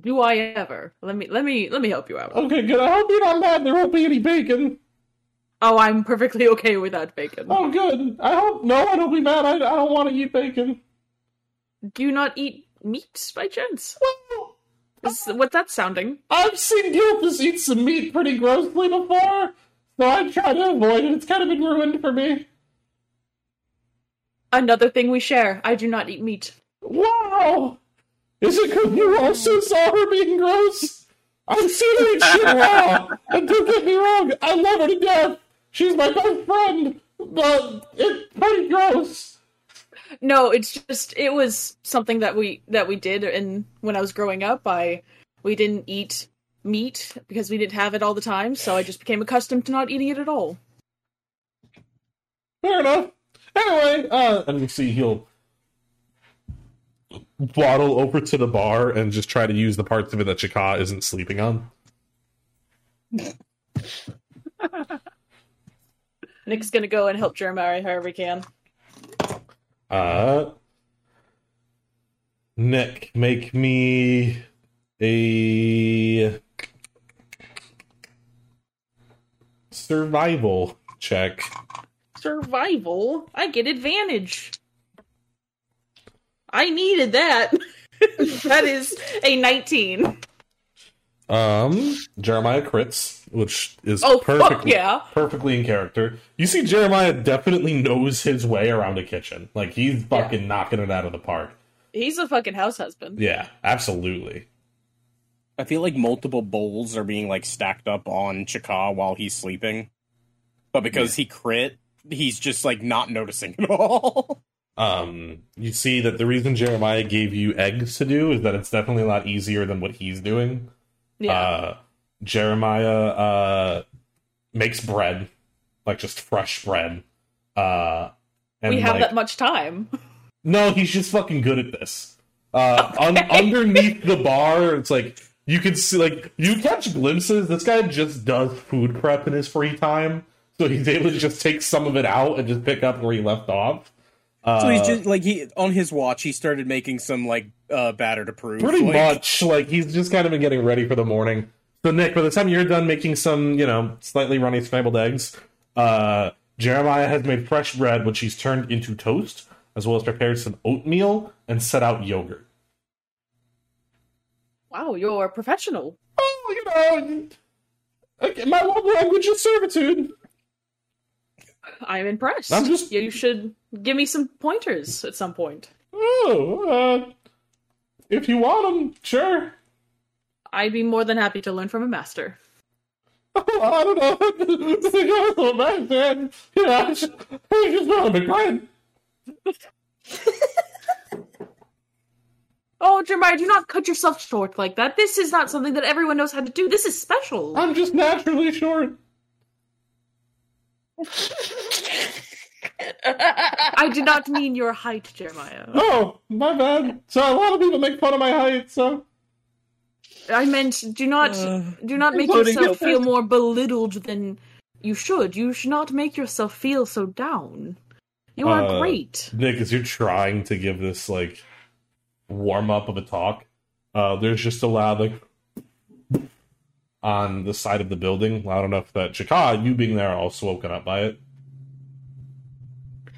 Do I ever? Let me let me let me help you out. Okay, good. I hope you're not mad there won't be any bacon. Oh, I'm perfectly okay without bacon. Oh, good. I hope no, one don't be mad. I, I don't want to eat bacon. Do you not eat meat by chance? Well, Is what that's sounding? I've seen Gilthus eat some meat pretty grossly before, so I try to avoid it. It's kind of been ruined for me. Another thing we share. I do not eat meat. Wow! Is it because you also saw her being gross? I've seen her eat shit raw, and don't get me wrong, I love her to death. She's my best friend, but it's pretty gross. No, it's just it was something that we that we did and when I was growing up I we didn't eat meat because we didn't have it all the time, so I just became accustomed to not eating it at all. Fair enough. Anyway, uh, and you see he'll waddle over to the bar and just try to use the parts of it that Chakka isn't sleeping on. Nick's gonna go and help Jeremiah however he can. Uh, Nick, make me a survival check. Survival? I get advantage. I needed that. that is a 19. Um, Jeremiah crits, which is Oh, fuck perfectly yeah. perfectly in character. You see, Jeremiah definitely knows his way around a kitchen. Like he's fucking knocking it out of the park. He's a fucking house husband. Yeah, absolutely. I feel like multiple bowls are being like stacked up on Chakka while he's sleeping, but because he crit, he's just like not noticing at all. Um, you see that the reason Jeremiah gave you eggs to do is that it's definitely a lot easier than what he's doing. Yeah. Uh, Jeremiah uh, makes bread, like just fresh bread. Uh, and we have like, that much time. No, he's just fucking good at this. Uh, un- underneath the bar, it's like you can see, like you catch glimpses. This guy just does food prep in his free time, so he's able to just take some of it out and just pick up where he left off. Uh, so he's just like he on his watch. He started making some like uh batter to prove. pretty like, much like he's just kind of been getting ready for the morning. So Nick, by the time you're done making some, you know, slightly runny scrambled eggs, uh, Jeremiah has made fresh bread, which he's turned into toast, as well as prepared some oatmeal and set out yogurt. Wow, you're a professional. Oh, you know, my love language is servitude. I'm impressed. I'm just- You should give me some pointers at some point. Oh, uh, if you want them, sure. I'd be more than happy to learn from a master. Oh, I don't know. It's like, oh, man, man. Yeah, I just, I just want to be fine. Oh, Jeremiah, do not cut yourself short like that. This is not something that everyone knows how to do. This is special. I'm just naturally short. I did not mean your height, Jeremiah. Oh, my bad. So a lot of people make fun of my height, so. I meant do not Uh, do not make yourself feel more belittled than you should. You should not make yourself feel so down. You are Uh, great. Nick, as you're trying to give this, like, warm up of a talk, uh, there's just a loud, like, on the side of the building, loud enough that Chakka, you being there, are also woken up by it.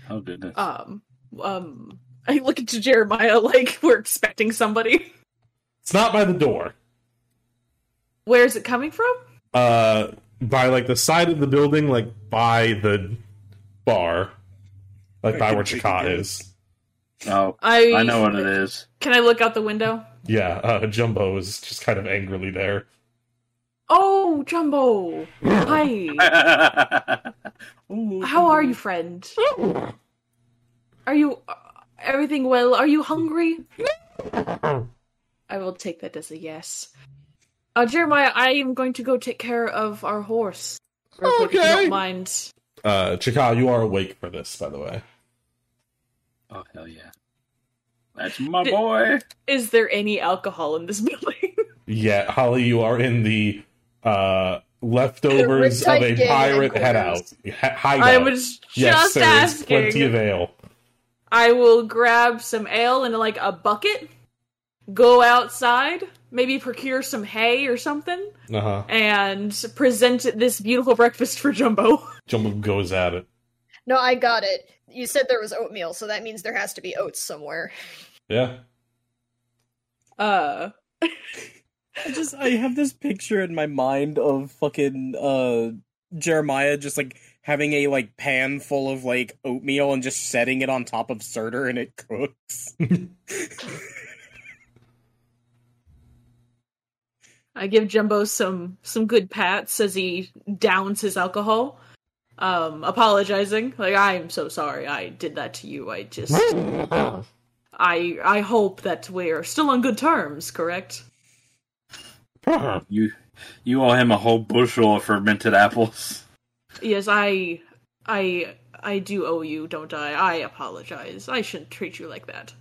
Oh goodness. Um um I look into Jeremiah like we're expecting somebody. It's not by the door. Where is it coming from? Uh, by, like, the side of the building, like, by the bar. Like, by where can- we Chakka can get it. is. oh, I I know what it is. Can I look out the window? Yeah, uh, Jumbo is just kind of angrily there. Oh, Jumbo. Hi. How are you, friend? Are you uh, everything well? Are you hungry? I will take that as a yes. Uh, Jeremiah, I am going to go take care of our horse. real quick, If you Okay. don't mind. Uh, Chakka, you are awake for this, by the way. Oh hell yeah. That's my Did- boy. Is there any alcohol in this building? Yeah, Holly, you are in the uh, leftovers of a pirate head out. Hi- I hideout. was just yes, there is plenty of ale. I will grab some ale in like a bucket, go outside, maybe procure some hay or something, Uh huh. and present this beautiful breakfast for Jumbo. Jumbo goes at it. No, I got it. You said there was oatmeal, so that means there has to be oats somewhere. Yeah. Uh, I just I have this picture in my mind of fucking uh Jeremiah just like having a like pan full of like oatmeal and just setting it on top of Surtur and it cooks. I give Jumbo some some good pats as he downs his alcohol. Um, apologizing, like I'm so sorry I did that to you. I just, I I hope that we're still on good terms. Correct? You you owe him a whole bushel of fermented apples. Yes, I, I, I do owe you, don't I? I apologize. I shouldn't treat you like that.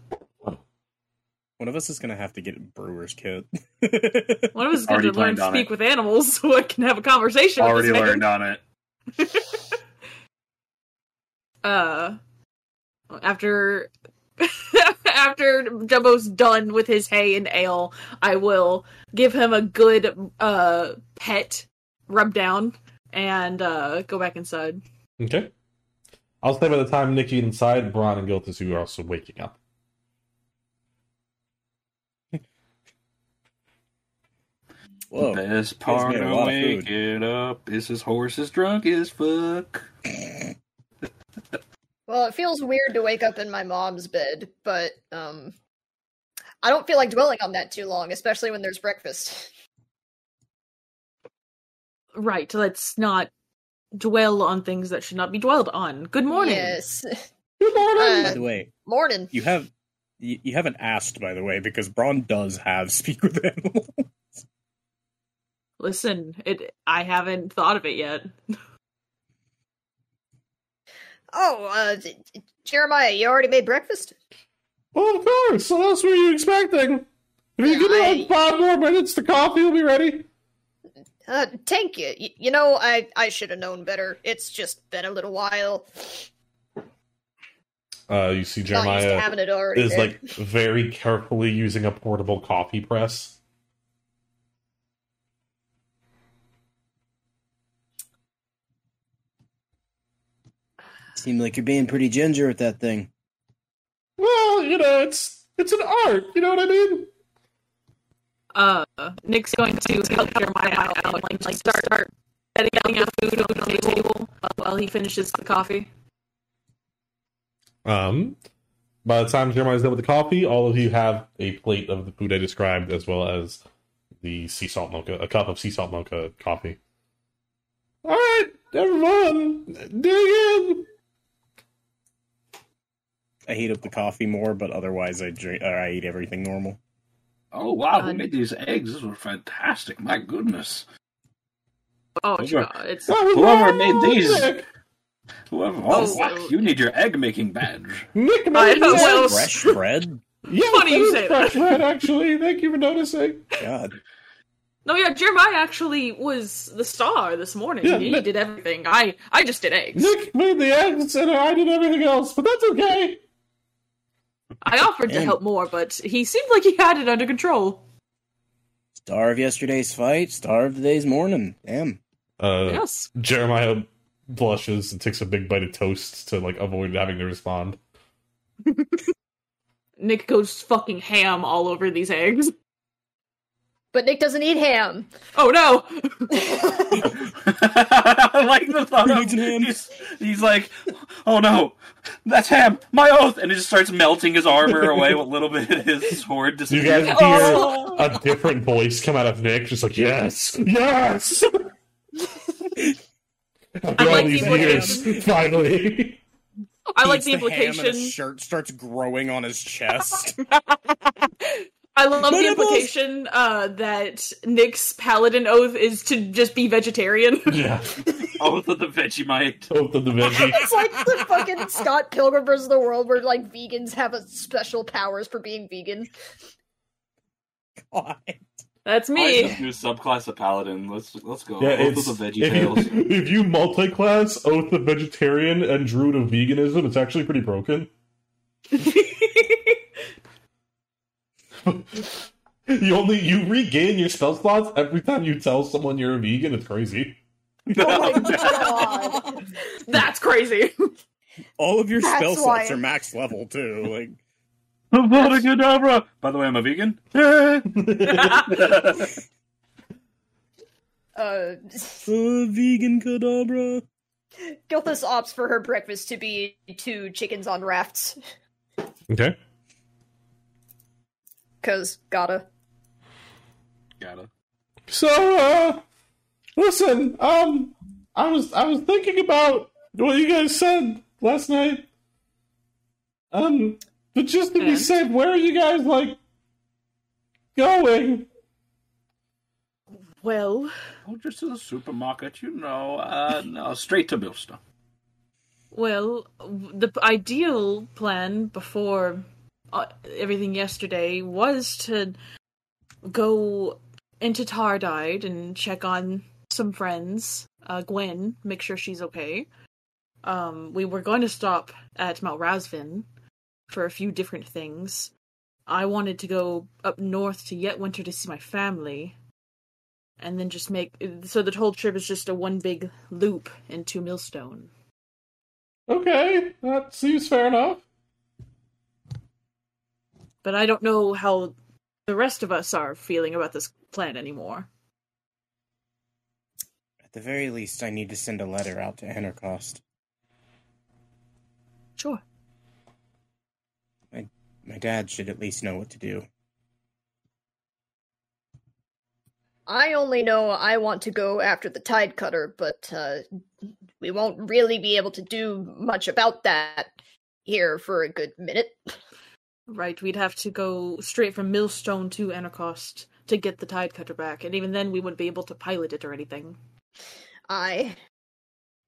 One of us is gonna have to get a brewer's kit. One of us is going Already to learn to speak it. with animals so I can have a conversation. Already with this learned on it. uh after after Jumbo's done with his hay and ale, I will give him a good uh pet rub down and uh go back inside. Okay. I'll say by the time Nikki inside, Brann and Gilthus, who are also waking up. Whoa. Best part of lot of food. waking up is his horse is drunk as fuck. Well, it feels weird to wake up in my mom's bed, but um I don't feel like dwelling on that too long, especially when there's breakfast. Right, let's not dwell on things that should not be dwelled on. Good morning. Yes. Good morning. By the way, Morning. you have you, you haven't asked by the way because Brann does have speak with animals. Listen, it I haven't thought of it yet. Oh, uh d- d- Jeremiah, you already made breakfast? well, of course. What else were you expecting? If you give me like five more minutes, the coffee will be ready. Uh thank you. Y- you know, I I should have known better. It's just been a little while. Uh, you see Not used to Jeremiah it already. is there. like very carefully using a portable coffee press. Seem like you're being pretty ginger with that thing. Well, you know, it's it's an art. You know what I mean? Uh, Nick's going to help Jeremiah out, and, like, like start start setting out food on the table while he finishes the coffee. Um, by the time Jeremiah's done with the coffee, all of you have a plate of the food I described, as well as the sea salt mocha, a cup of sea salt mocha coffee. All right, everyone, dig in. I heat up the coffee more, but otherwise I drink. Or I eat everything normal. Oh wow, who Um, made these eggs? These were fantastic. My goodness. Oh, Those yeah, it's Whoever made these- Nick. Whoever, oh, Oh, fuck, so- you need your egg making badge. Nick I made know, the well- eggs. Fresh bread. Yeah, Funny you it is say fresh that. bread, actually. Thank you for noticing. God, no, yeah. Jeremiah actually was the star this morning. Yeah, he Nick- did everything. I I just did eggs. Nick made the eggs, and I did everything else, but that's okay. I offered to help more, but he seemed like he had it under control. Star of yesterday's fight, star of today's morning. Damn. Uh, yes. Jeremiah blushes and takes a big bite of toast to like avoid having to respond. Nick goes fucking ham all over these eggs. But Nick doesn't eat ham. Oh no! I like the thought Who of needs ham? he's, he's like, oh no, that's ham, my oath, and he just starts melting his armor away with a little bit of his sword You guys disappears. hear Oh. a different voice come out of Nick, just like yes, yes. After all like these the years, implication. finally. I like Eats the ham and implication. his shirt starts growing on his chest. I love My the implication uh, that Nick's paladin oath is to just be vegetarian. yeah, Oath of the Vegemite. oath of the veggie. It's like the fucking Scott Pilgrim vs. the World where like vegans have a special powers for being vegan. God. That's I me. this new subclass of paladin. Let's let's go. Yeah, Oath of the if Veggie you, if you multi-class Oath of Vegetarian and Druid of Veganism, it's actually pretty broken. You only you regain your spell slots every time you tell someone you're a vegan. It's crazy. Oh my god. That's crazy. All of your That's spell why- slots are max level too. Like Avada Kedavra. By the way, I'm a vegan. Uh, uh, vegan cadabra. Gilthus opts for her breakfast to be two chickens on rafts. Okay. Cause gotta. Gotta. So, uh, listen, um, I was I was thinking about what you guys said last night. Um, but just to be And? safe, where are you guys like going? well, Oh, just to the supermarket, you know. Uh, no, straight to Millstone. well, the ideal plan before everything yesterday was to go into Tardide and check on some friends. Uh, Gwen, make sure she's okay. Um, we were going to stop at Mount Rasvin for a few different things. I wanted to go up north to Yetwinter to see my family, and then just make so the whole trip is just a one big loop into Millstone. Okay, that seems fair enough. But I don't know how the rest of us are feeling about this plan anymore. At the very least, I need to send a letter out to Anarchost. Sure. My my dad should at least know what to do. I only know I want to go after the tide cutter, but uh, we won't really be able to do much about that here for a good minute. Right, we'd have to go straight from Millstone to Anarchost to get the tide cutter back, and even then we wouldn't be able to pilot it or anything. I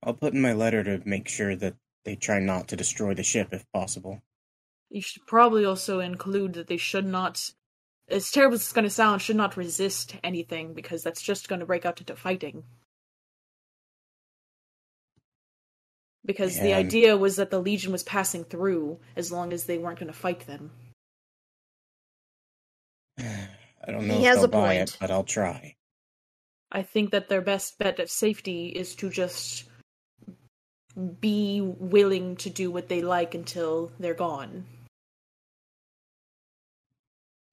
I'll put in my letter to make sure that they try not to destroy the ship if possible. You should probably also include that they should not, as terrible as it's going to sound, should not resist anything because that's just going to break out into fighting. Because the idea was that the Legion was passing through as long as they weren't going to fight them. I don't know He if has a buy point. it, but I'll try. I think that their best bet of safety is to just be willing to do what they like until they're gone.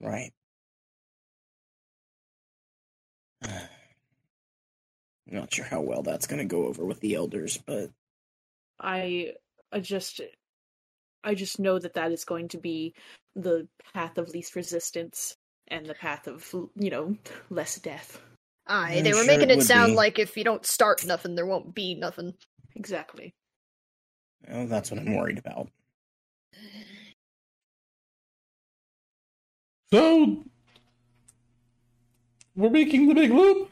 Right. Not sure how well that's going to go over with the elders, but I, I just I just know that that is going to be the path of least resistance and the path of you know less death. Aye, I'm they were sure making it it sound be. like if you don't start nothing, there won't be nothing. Exactly. Well, that's what I'm worried about. So we're making the big loop.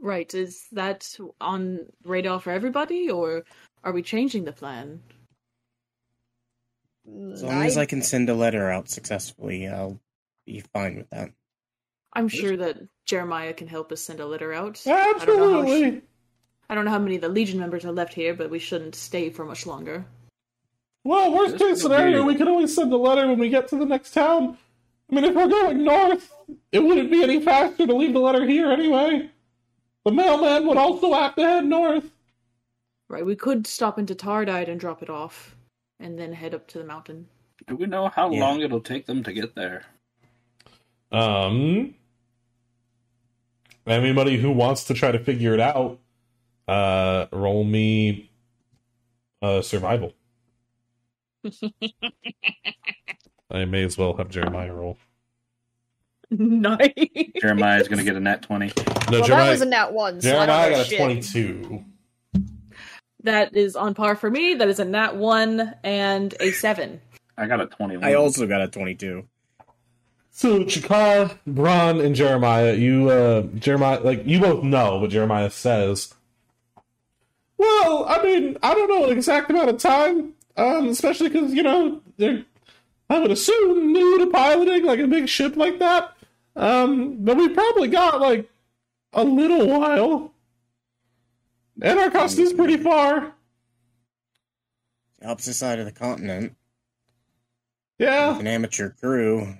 Right. Is that on radar for everybody, or are we changing the plan? As long as I can send a letter out successfully, I'll be fine with that. I'm sure that Jeremiah can help us send a letter out. I don't know Absolutely. I don't know how many of the Legion members are left here, but we shouldn't stay for much longer. Well, worst This case scenario, we can always send a letter when we get to the next town. I mean, if we're going north, it wouldn't be any faster to leave the letter here anyway. The mailman would also have to head north. Right, we could stop into Tardide and drop it off, and then head up to the mountain. Do we know how Yeah. long it'll take them to get there? Um, anybody who wants to try to figure it out, uh, roll me uh, survival. I may as well have Jeremiah roll. Nice. Jeremiah's going to get a nat 20. No, well, that was a nat one. So I Jeremiah don't got a shit. twenty-two. That is on par for me. That is a nat one and a seven. I got a 21. I also got a 22. So Chakka, Brann, and Jeremiah, you uh Jeremiah like you both know what Jeremiah says. Well, I mean, I don't know an exact amount of time, um, especially because you know they're I would assume new to piloting like a big ship like that. Um, but we probably got like a little while. Anarchost is pretty far. The opposite side of the continent, Yeah. with an amateur crew,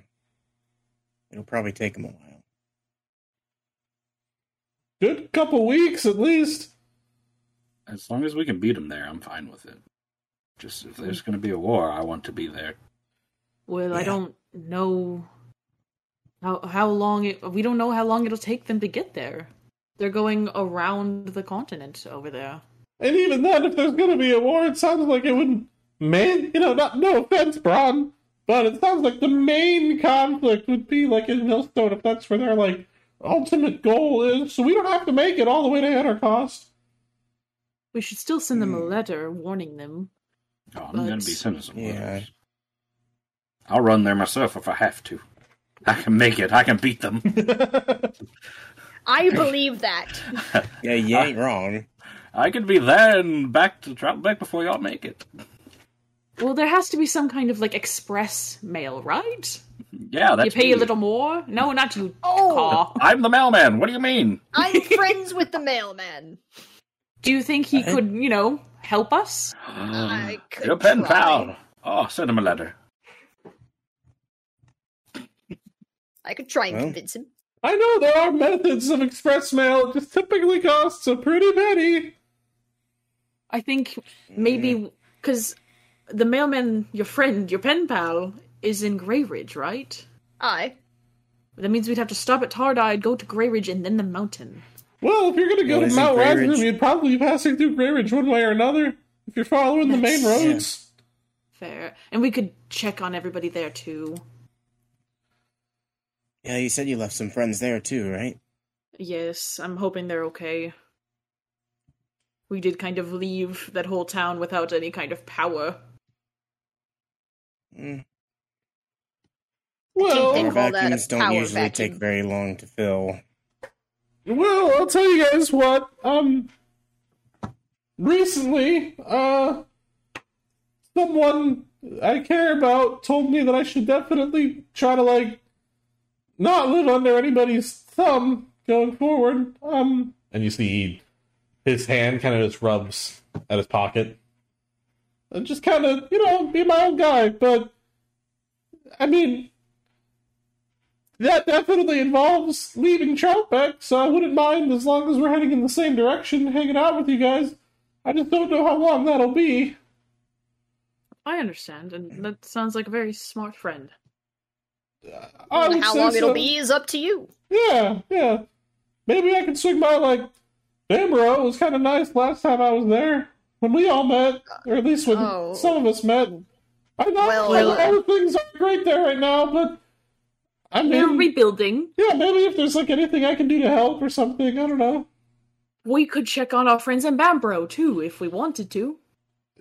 it'll probably take them a while. Good couple weeks at least. As long as we can beat them there, I'm fine with it. Just if there's going to be a war, I want to be there. Well, I don't know how how long it. We don't know how long it'll take them to get there. They're going around the continent over there. And even then, if there's gonna be a war, it sounds like it would main, you know, not no offense, Brann, but it sounds like the main conflict would be like in Millstone, if that's where their like ultimate goal is. So we don't have to make it all the way to Anarchost. We should still send them a Hmm. letter warning them. Oh, I'm going to be sending some letters. Yeah. I'll run there myself if I have to. I can make it. I can beat them. I believe that. Yeah, you ain't wrong. I could be there and back to travel back before y'all make it. Well, there has to be some kind of like express mail, right? Yeah, that's you pay me. a little more. No, not you. Oh, Caw. I'm the mailman. What do you mean? I'm friends with the mailman. Do you think he I- could, you know, help us? I could Your pen try. pal. Oh, send him a letter. I could try and Well. convince him. I know there are methods of express mail, it just typically costs a pretty penny. I think maybe mm. because the mailman, your friend, your pen pal, is in Grey Ridge, right? Aye. That means we'd have to stop at Tardide, go to Grey Ridge, and then the mountain. Well, if you're gonna go Well, to isn't Mount Grey Rasmussen, Ridge- you'd probably be passing through Grey Ridge one way or another. If you're following the main That's- yeah. roads. Fair. And we could check on everybody there too. Yeah, you said you left some friends there too, right? Yes, I'm hoping they're okay. We did kind of leave that whole town without any kind of power. Mm. Well, They Our call that a vacuums don't power usually vacuum. take very long to fill. Well, I'll tell you guys what. Um, recently, uh, someone I care about told me that I should definitely try to like not live under anybody's thumb going forward. Um, and you see his hand kind of just rubs at his pocket, and just kind of you know be my own guy. But I mean, that definitely involves leaving Troutbeck, so I wouldn't mind as long as we're heading in the same direction, hanging out with you guys. I just don't know how long that'll be. I understand, and that sounds like a very smart friend. I would How say long it'll be is up to you. Yeah, yeah. Maybe I can swing by like Bamborough. It was kind of nice last time I was there. when we all met, or at least when Oh. some of us met. I know Well- all uh, the things aren't great there right now, but I We're rebuilding. yeah, maybe if there's like anything I can do to help or something, I don't know. We could check on our friends in Bamborough too, if we wanted to.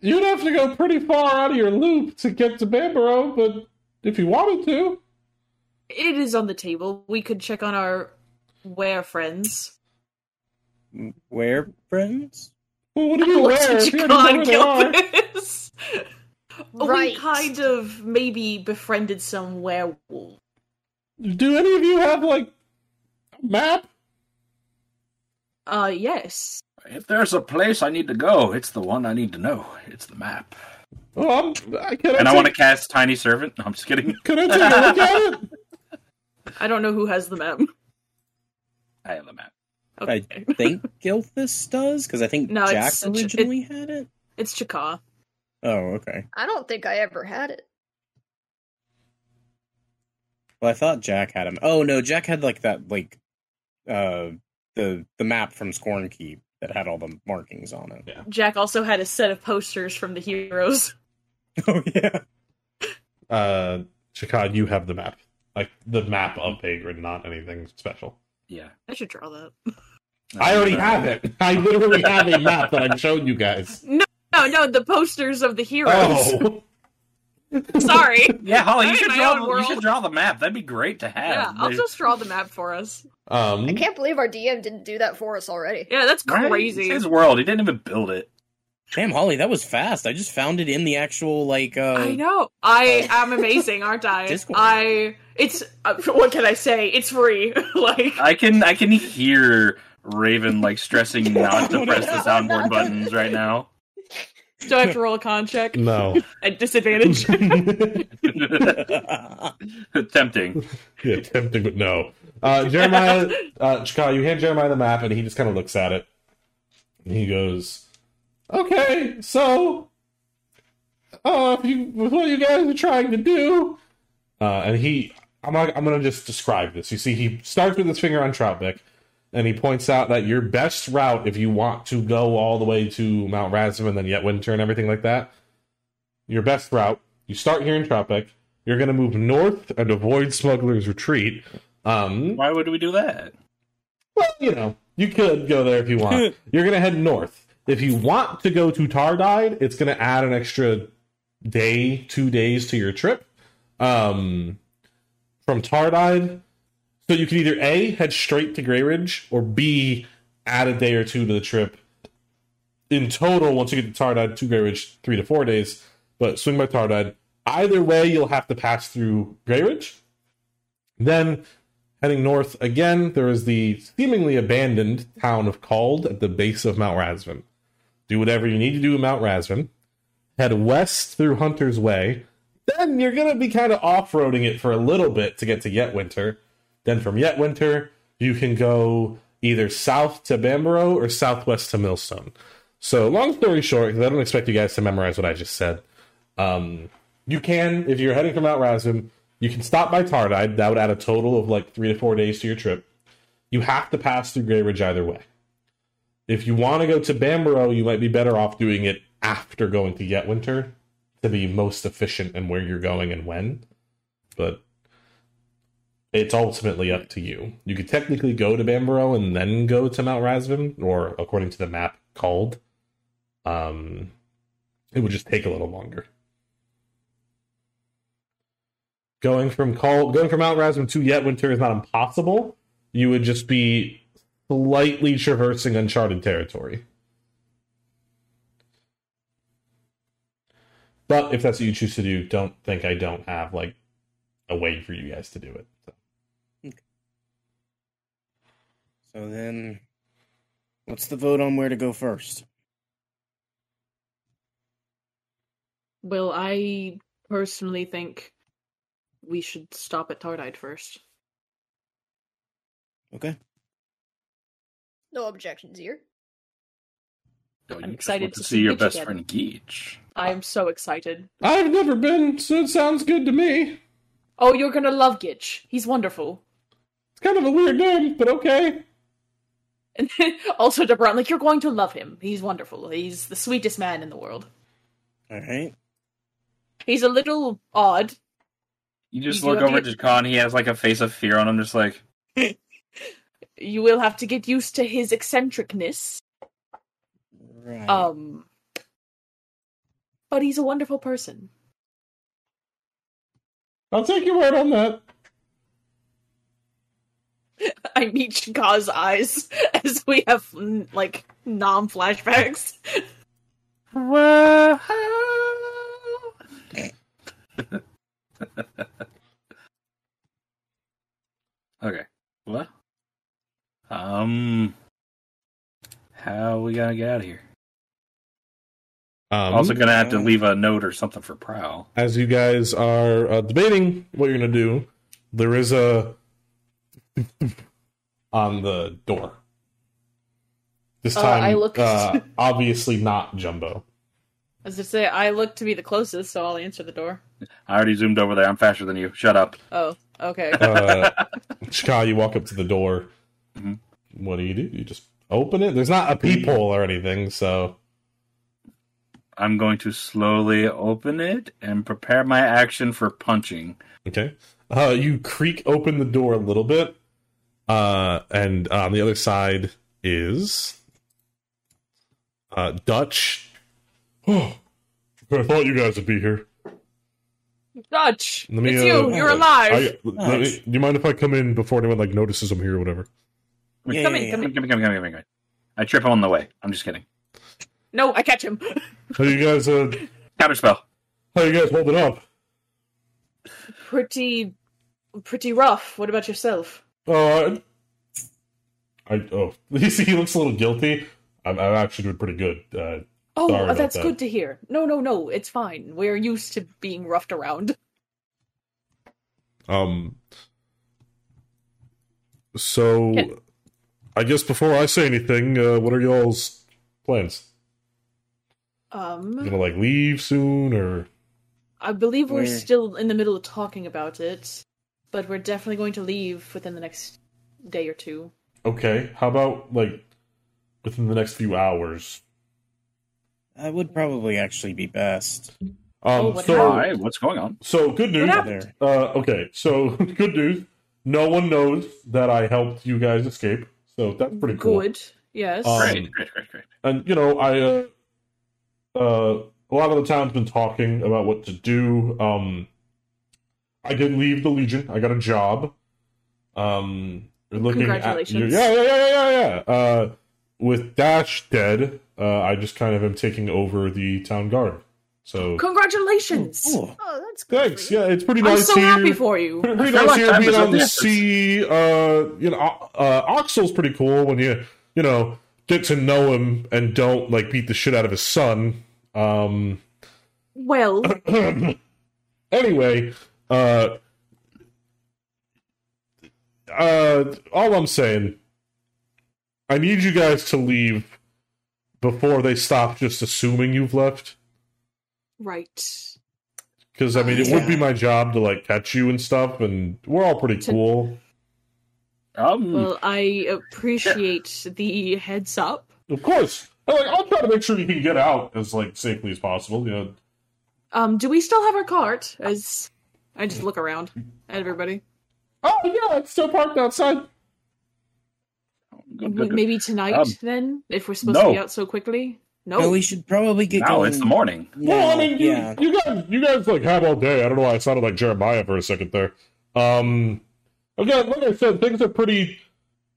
You'd have to go pretty far out of your loop to get to Bamborough, but if you wanted to, It is on the table. We could check on our where friends. Where friends? well, what do you What's wear? what you you can't where they are? kill this? Right. We kind of maybe befriended some werewolf. Do any of you have like a map? Uh, yes. If there's a place I need to go, it's the one I need to know. It's the map. Oh, I'm, I can And I I want to cast Tiny Servant. No, I'm just kidding. Can I take a look at it? I don't know who has the map. I have the map. Okay. I think Gilthus does because I think No, Jack it's- it's- originally had it. It's Chakka. Oh, okay. I don't think I ever had it. Well, I thought Jack had him. Oh no, Jack had like that like uh the the map from Scorn Keep that had all the markings on it. Jack also had a set of posters from the heroes. Oh yeah. Uh, Chakad, you have the map, like the map of Pagrin, not anything special. Yeah. I should draw that. I already have it. I literally have a map that I've shown you guys. No, no, no. the posters of the heroes. Oh, Sorry. Yeah, Holly, you should draw. The, you should draw the map. That'd be great to have. Yeah, I'll They- just draw the map for us. um, I can't believe our DM didn't do that for us already. Yeah, that's Right? crazy. It's his world. He didn't even build it. Damn, Holly, that was fast. I just found it in the actual like uh I know. I am amazing, aren't I? Discord. I. It's. Uh, what can I say? It's free. like. I can. I can hear Raven like stressing not to press the soundboard buttons right now. Do I have to roll a con check no. at disadvantage? Tempting. yeah, tempting, but no. Uh, Jeremiah, uh, Chakad, you hand Jeremiah the map, and he just kind of looks at it. And he goes, "Okay, so, uh, you, with what you guys are trying to do, uh, and he, I'm, not, I'm gonna just describe this. You see, he starts with his finger on Troutbeck, and he points out that your best route, if you want to go all the way to Mount Razum and then Yetwinter and everything like that, your best route, you start here in Troutbeck, you're going to move north and avoid Smuggler's Retreat. Um, Why would we do that? well, you know, you could go there if you want. you're going to head north. If you want to go to Tardide, it's going to add an extra day, two days to your trip. Um, from Tardide, so you can either A, head straight to Grey Ridge, or B, add a day or two to the trip. In total, once you get to Tardide to Grey Ridge, three to four days, but swing by Tardide. Either way, you'll have to pass through Grey Ridge. Then, heading north again, there is the seemingly abandoned town of Cald at the base of Mount Razvan. Do whatever you need to do in Mount Razvan. Head west through Hunter's Way. Then you're going to be kind of off roading it for a little bit to get to Yetwinter. Then from Yetwinter, you can go either south to Bamborough or southwest to Millstone. So, long story short, because I don't expect you guys to memorize what I just said, um, you can, if you're heading from Mount Razum, you can stop by Tardide. That would add a total of like three to four days to your trip. You have to pass through Grey Ridge either way. If you want to go to Bamborough, you might be better off doing it after going to Yetwinter to be most efficient in where you're going and when. But it's ultimately up to you. You could technically go to Bamborough and then go to Mount Razvan, or according to the map, Cald. Um, it would just take a little longer. Going from call going from Mount Razum to Yetwinter is not impossible. You would just be slightly traversing uncharted territory. But if that's what you choose to do, don't think I don't have like a way for you guys to do it. So. So then what's the vote on where to go first? Well, I personally think we should stop at Tardide first. Okay. No objections here. No, I'm excited to to see see your Gitch best again. friend Geech. I'm so excited. I've never been, so it sounds good to me. Oh, you're gonna love Gitch. He's wonderful. It's kind of a weird name, but okay. And also to Brann, like you're going to love him. He's wonderful. He's the sweetest man in the world. All right. He's a little odd. You just You do look over to at Jakan. He has like a face of fear on him, just like You will have to get used to his eccentricness. Right. Um, but he's a wonderful person. I'll take your word on that. I meet Chakka's eyes as we have like non flashbacks. Whoa. okay. What? Um, how we gonna get out of here? Um, also gonna have to leave a note or something for Prowl. as you guys are uh, debating what you're going to do, there is a on the door. This Uh, time, I look- uh, obviously not Jumbo. As I say, I look to be the closest, so I'll answer the door. I already zoomed over there. I'm faster than you. Shut up. Oh, okay. Uh, Chakka, you walk up to the door. Mhm. What do you do? You just open it. There's not a peephole or anything, so I'm going to slowly open it and prepare my action for punching. Okay. Uh, you creak open the door a little bit, uh, and on the other side is uh, Dutch. Oh, I thought you guys would be here. Dutch, Let me, it's uh, you. You're I- alive. let me- do you mind if I come in before anyone like notices I'm here or whatever? Yeah, come yeah, in, yeah. come Come in, come in, come in, come in, come in, come in. I trip him on the way. I'm just kidding. no, I catch him. How you guys? Uh, Counterspell. how you guys holding up? pretty, pretty rough. What about yourself? Uh, I oh, you see, he looks a little guilty. I'm, I'm actually doing pretty good. Uh, Oh, Sorry that's that. good to hear. No, no, no, it's fine. We're used to being roughed around. Um. So, Can- I guess before I say anything, uh, what are y'all's plans? You Um, gonna like leave soon, or I believe we're We're- still in the middle of talking about it, but we're definitely going to leave within the next day or two. okay? How about like within the next few hours? That would probably actually be best. Um. Oh, what so, Hi, what's going on? so good news. What? There. Uh. Okay. So good news. No one knows that I helped you guys escape. So that's pretty cool. Good. Yes. Um, Great, great, great, great. and you know i uh, uh a lot of the town's been talking about what to do um i did leave the legion i got a job um we're looking at Congratulations. yeah yeah yeah yeah yeah uh with dash dead uh i just kind of am taking over the town guard so Congratulations! Cool. Oh, that's good. thanks yeah it's pretty nice. I'm so here happy for you. pretty, pretty I feel nice like here time being on the the sea. Uh, you know, uh, Axel's pretty cool when you you know get to know him and don't like beat the shit out of his son. Um, Well, anyway, uh, uh, all I'm saying, I need you guys to leave before they stop just assuming you've left. Right. Because I mean, it would be my job to like catch you and stuff, and we're all pretty To- cool. Um, Well, I appreciate the heads up. Of course. And, like, I'll try to make sure you can get out as like safely as possible. You know, Um, do we still have our cart? As I just look around at everybody. oh yeah, it's still parked outside. good, good, good. Maybe tonight, Um, then, if we're supposed to be out so quickly. No. No, we should probably get Now going. it's the morning. well, I mean, you, yeah. you guys, you guys like have all day. I don't know why I sounded like Jeremiah for a second there. Um, again, like I said, things are pretty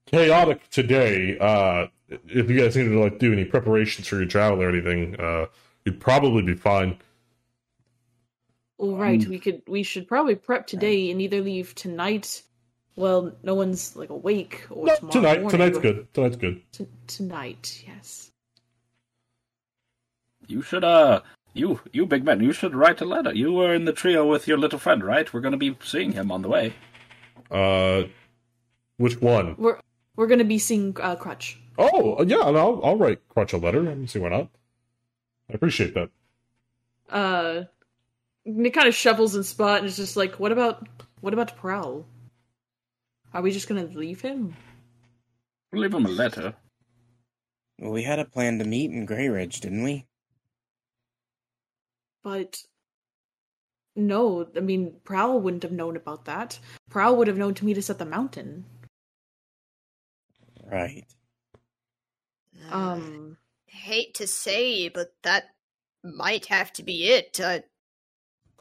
chaotic today. Uh, if you guys needed to like do any preparations for your travel or anything, uh, you'd probably be fine. All right, Um, we could. We should probably prep today and either leave tonight. Well, no one's like awake or No, tomorrow tonight, morning, tonight's good. Tonight's good. T- tonight, yes. You should, uh, you, you big man, you should write a letter. You were in the trio with your little friend, right? We're gonna be seeing him on the way. Uh, which one? We're we're gonna be seeing uh, Crutch. Oh, yeah, I'll I'll write Crutch a letter. I don't see why not. I appreciate that. Uh, it kind of shuffles in spot and is just like, what about what about Prowl? Are we just gonna leave him? Leave him a letter. Well, we had a plan to meet in Grey Ridge, didn't we? But no, I mean Prowl wouldn't have known about that. Prowl would have known to meet us at the mountain. Right. Uh, Um, hate to say, but that might have to be it. I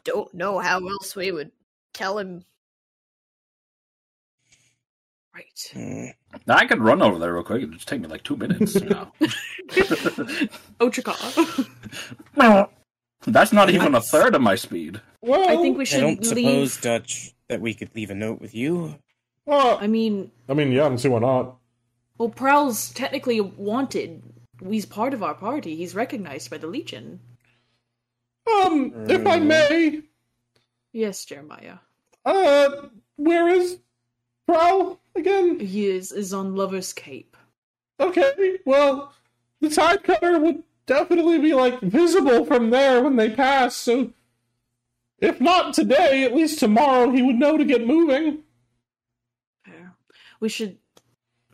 don't know how else we would tell him. right. Hmm. Now, I could run over there real quick. It'd just take me like two minutes. You know? Ochaka. That's not even a third of my speed. Well, I think we should. I should don't leave. suppose, Dutch, that we could leave a note with you. well, I mean, I mean, yeah, I don't see why not. well, Prowl's technically wanted. He's part of our party. He's recognized by the Legion. Um, if I may, Yes, Jeremiah. uh, where is Prowl again? He is is on Lover's Cape. Okay, well, the tide cutter would definitely be like visible from there when they pass. So, if not today, at least tomorrow, he would know to get moving. Fair. We should.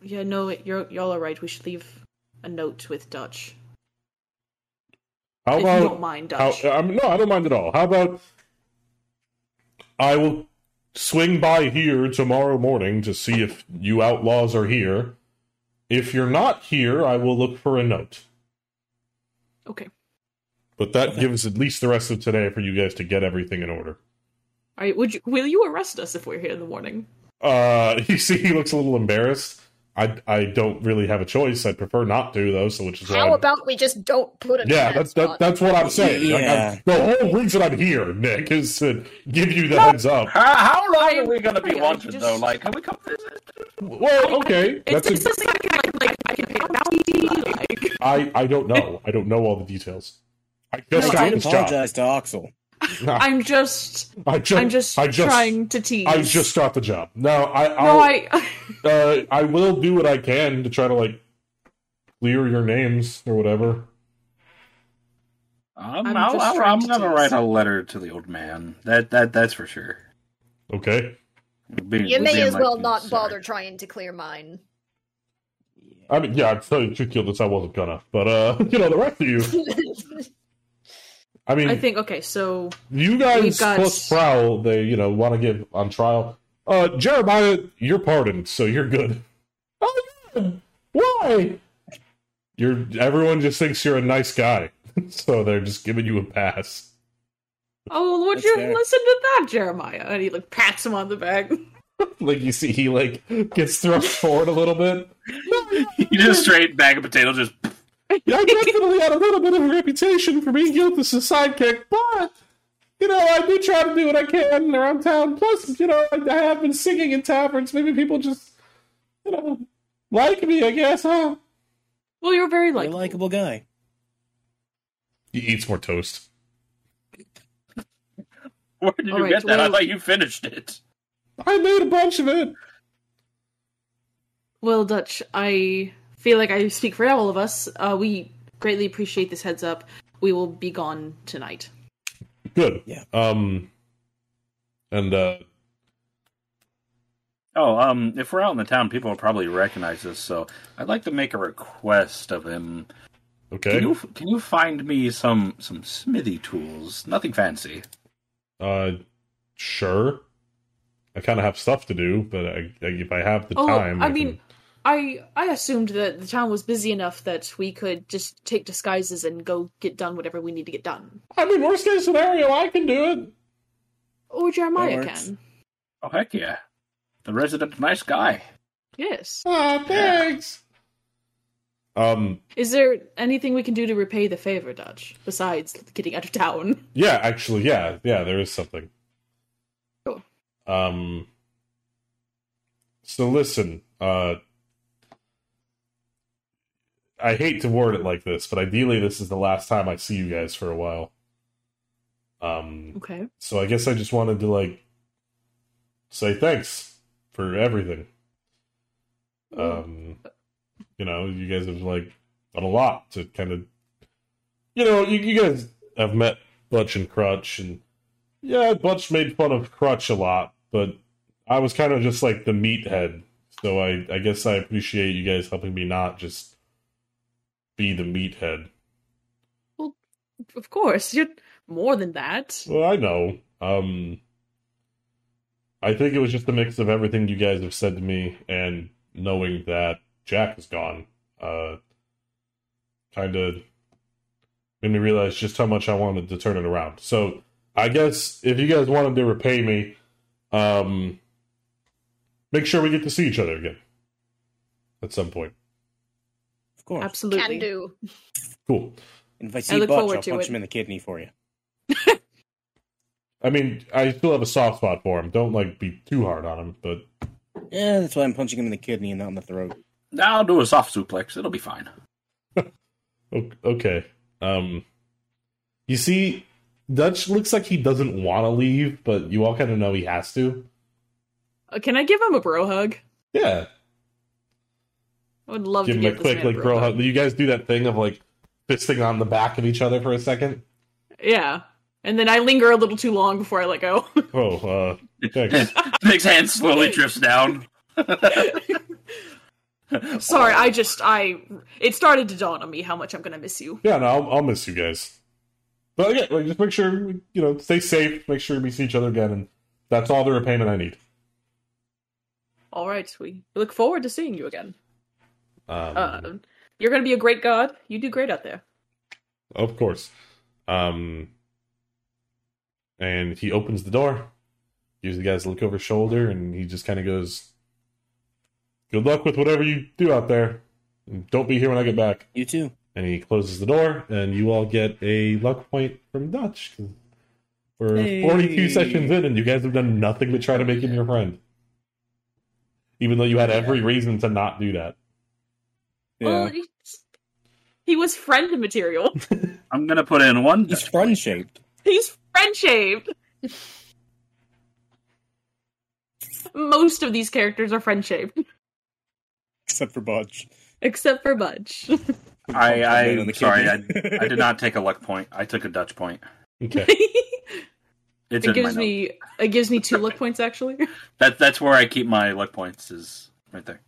Yeah, no, you're y'all are right. We should leave a note with Dutch. How if you about don't mind, How, Dutch. um, no, I don't mind at all. How about I will swing by here tomorrow morning to see if you outlaws are here. If you're not here, I will look for a note. Okay. But that gives at least the rest of today for you guys to get everything in order. All right. Would you? Will you arrest us if we're here in the morning? Uh, you see, he looks a little embarrassed. I, I don't really have a choice. I'd prefer not to, though. So, which is why. How I'm- about we just don't put him? yeah, that's that, that, that's what I'm saying. Like, Yeah. I- the whole reason I'm here, Nick, is to give you the heads up. How, how long are we going to be I- I wanted, just- though? Like, can we come visit? Well, okay, It's, that's it's a, just like, like, like I can pay a bounty. Like, I I don't know. I don't know all the details. I just No, got I this job. to Axel. Nah, I'm just, I just, I'm just, I just, trying to tease. I just got the job. No, I, I'll, I. uh, I will do what I can to try to like clear your names or whatever. Um, I'm I'll, just I'll, trying I'm to going to tease. write a letter to the old man. That that that's for sure. Okay. Be- You may as well peace, not sorry. bother trying to clear mine. I mean, yeah, I'd tell you truth, Gilthus, I wasn't gonna, but uh, you know, the rest of you. I mean, I think okay. So you guys got- plus Prowl, they you know want to get on trial. Uh, Jeremiah, you're pardoned, so you're good. Oh, good. Why? You're everyone just thinks you're a nice guy, so they're just giving you a pass. Oh, would That's you fair. listen to that, Jeremiah? And he like pats him on the back. Like you see, he like gets thrust forward a little bit. You just straight bag of potatoes, just Yeah, I definitely had a little bit of a reputation for being Gilthus' sidekick, but you know, I do try to do what I can around town. Plus, you know, I, I have been singing in taverns. Maybe people just, you know, like me. I guess, huh? Well, you're very You're like a likable guy. He eats more toast. where did you All right, get that? I thought you finished it. I made a bunch of it. Well, Dutch, I feel like I speak for all of us. Uh, we greatly appreciate this heads up. We will be gone tonight. Good. Yeah. Um. And uh, Oh, um, if we're out in the town, people will probably recognize us. So I'd like to make a request of him. okay. Can you can you find me some some smithy tools? Nothing fancy. Uh, sure. I kind of have stuff to do, but I, if I have the Oh, time, I can- mean, I I assumed that the town was busy enough that we could just take disguises and go get done whatever we need to get done. I mean, worst case scenario, I can do it. Or Jeremiah can. Oh heck yeah, the resident nice guy. Yes. Ah, thanks. Um, Is there anything we can do to repay the favor, Dutch, besides getting out of town? yeah, actually, yeah, yeah, there is something. Um, so listen, uh, I hate to word it like this, but ideally, this is the last time I see you guys for a while. Um, Okay. so I guess I just wanted to like say thanks for everything. Um, you know, you guys have like done a lot to kind of, you know, you, you guys have met Butch and Crutch, and yeah, Butch made fun of Crutch a lot, but I was kind of just like the meathead, so I I guess I appreciate you guys helping me not just be the meathead. Well, of course, you're more than that. Well, I know. Um, I think it was just a mix of everything you guys have said to me and knowing that Jack is gone. Uh, kind of made me realize just how much I wanted to turn it around. So I guess if you guys wanted to repay me, um, make sure we get to see each other again at some point. Of course. Absolutely. Can do. Cool. And if I I see look Butch, I'll punch it. him in the kidney for you. I mean, I still have a soft spot for him. Don't like be too hard on him, but Yeah, that's why I'm punching him in the kidney and not in the throat. I'll do a soft suplex. It'll be fine. Okay. Um, you see, Dutch looks like he doesn't want to leave, but you all kind of know he has to. Uh, can I give him a bro hug? Yeah, I would love give to him a give this quick like bro hug. Do you guys do that thing of like fisting on the back of each other for a second. Yeah, and then I linger a little too long before I let go. Oh, uh, thanks. Nick's hand slowly drifts down. Sorry, I just I it started to dawn on me how much I'm gonna miss you. yeah, no, I'll, I'll miss you guys. But again, like, just make sure you know, stay safe. Make sure we see each other again, and that's all the repayment I need. All right, we look forward to seeing you again. Um, Uh, you're gonna be a great god. You do great out there. Of course. Um, and he opens the door, gives the guys a look over his shoulder, and he just kind of goes, Good luck with whatever you do out there. And don't be here when I get back. You too. And he closes the door, and you all get a luck point from Dutch. We're Hey. 42 sessions in, and you guys have done nothing but try to make him your friend. Even though you had every reason to not do that. Well, Yeah. he's- he was friend material. I'm gonna put in one. He's friend shaped. He's friend shaped. Most of these characters are friend shaped, Except for Butch. except for Butch. I, I sorry, I. I did not take a luck point. I took a Dutch point. Okay. It gives me it gives me two luck points actually. That that's where I keep my luck points. Is right there.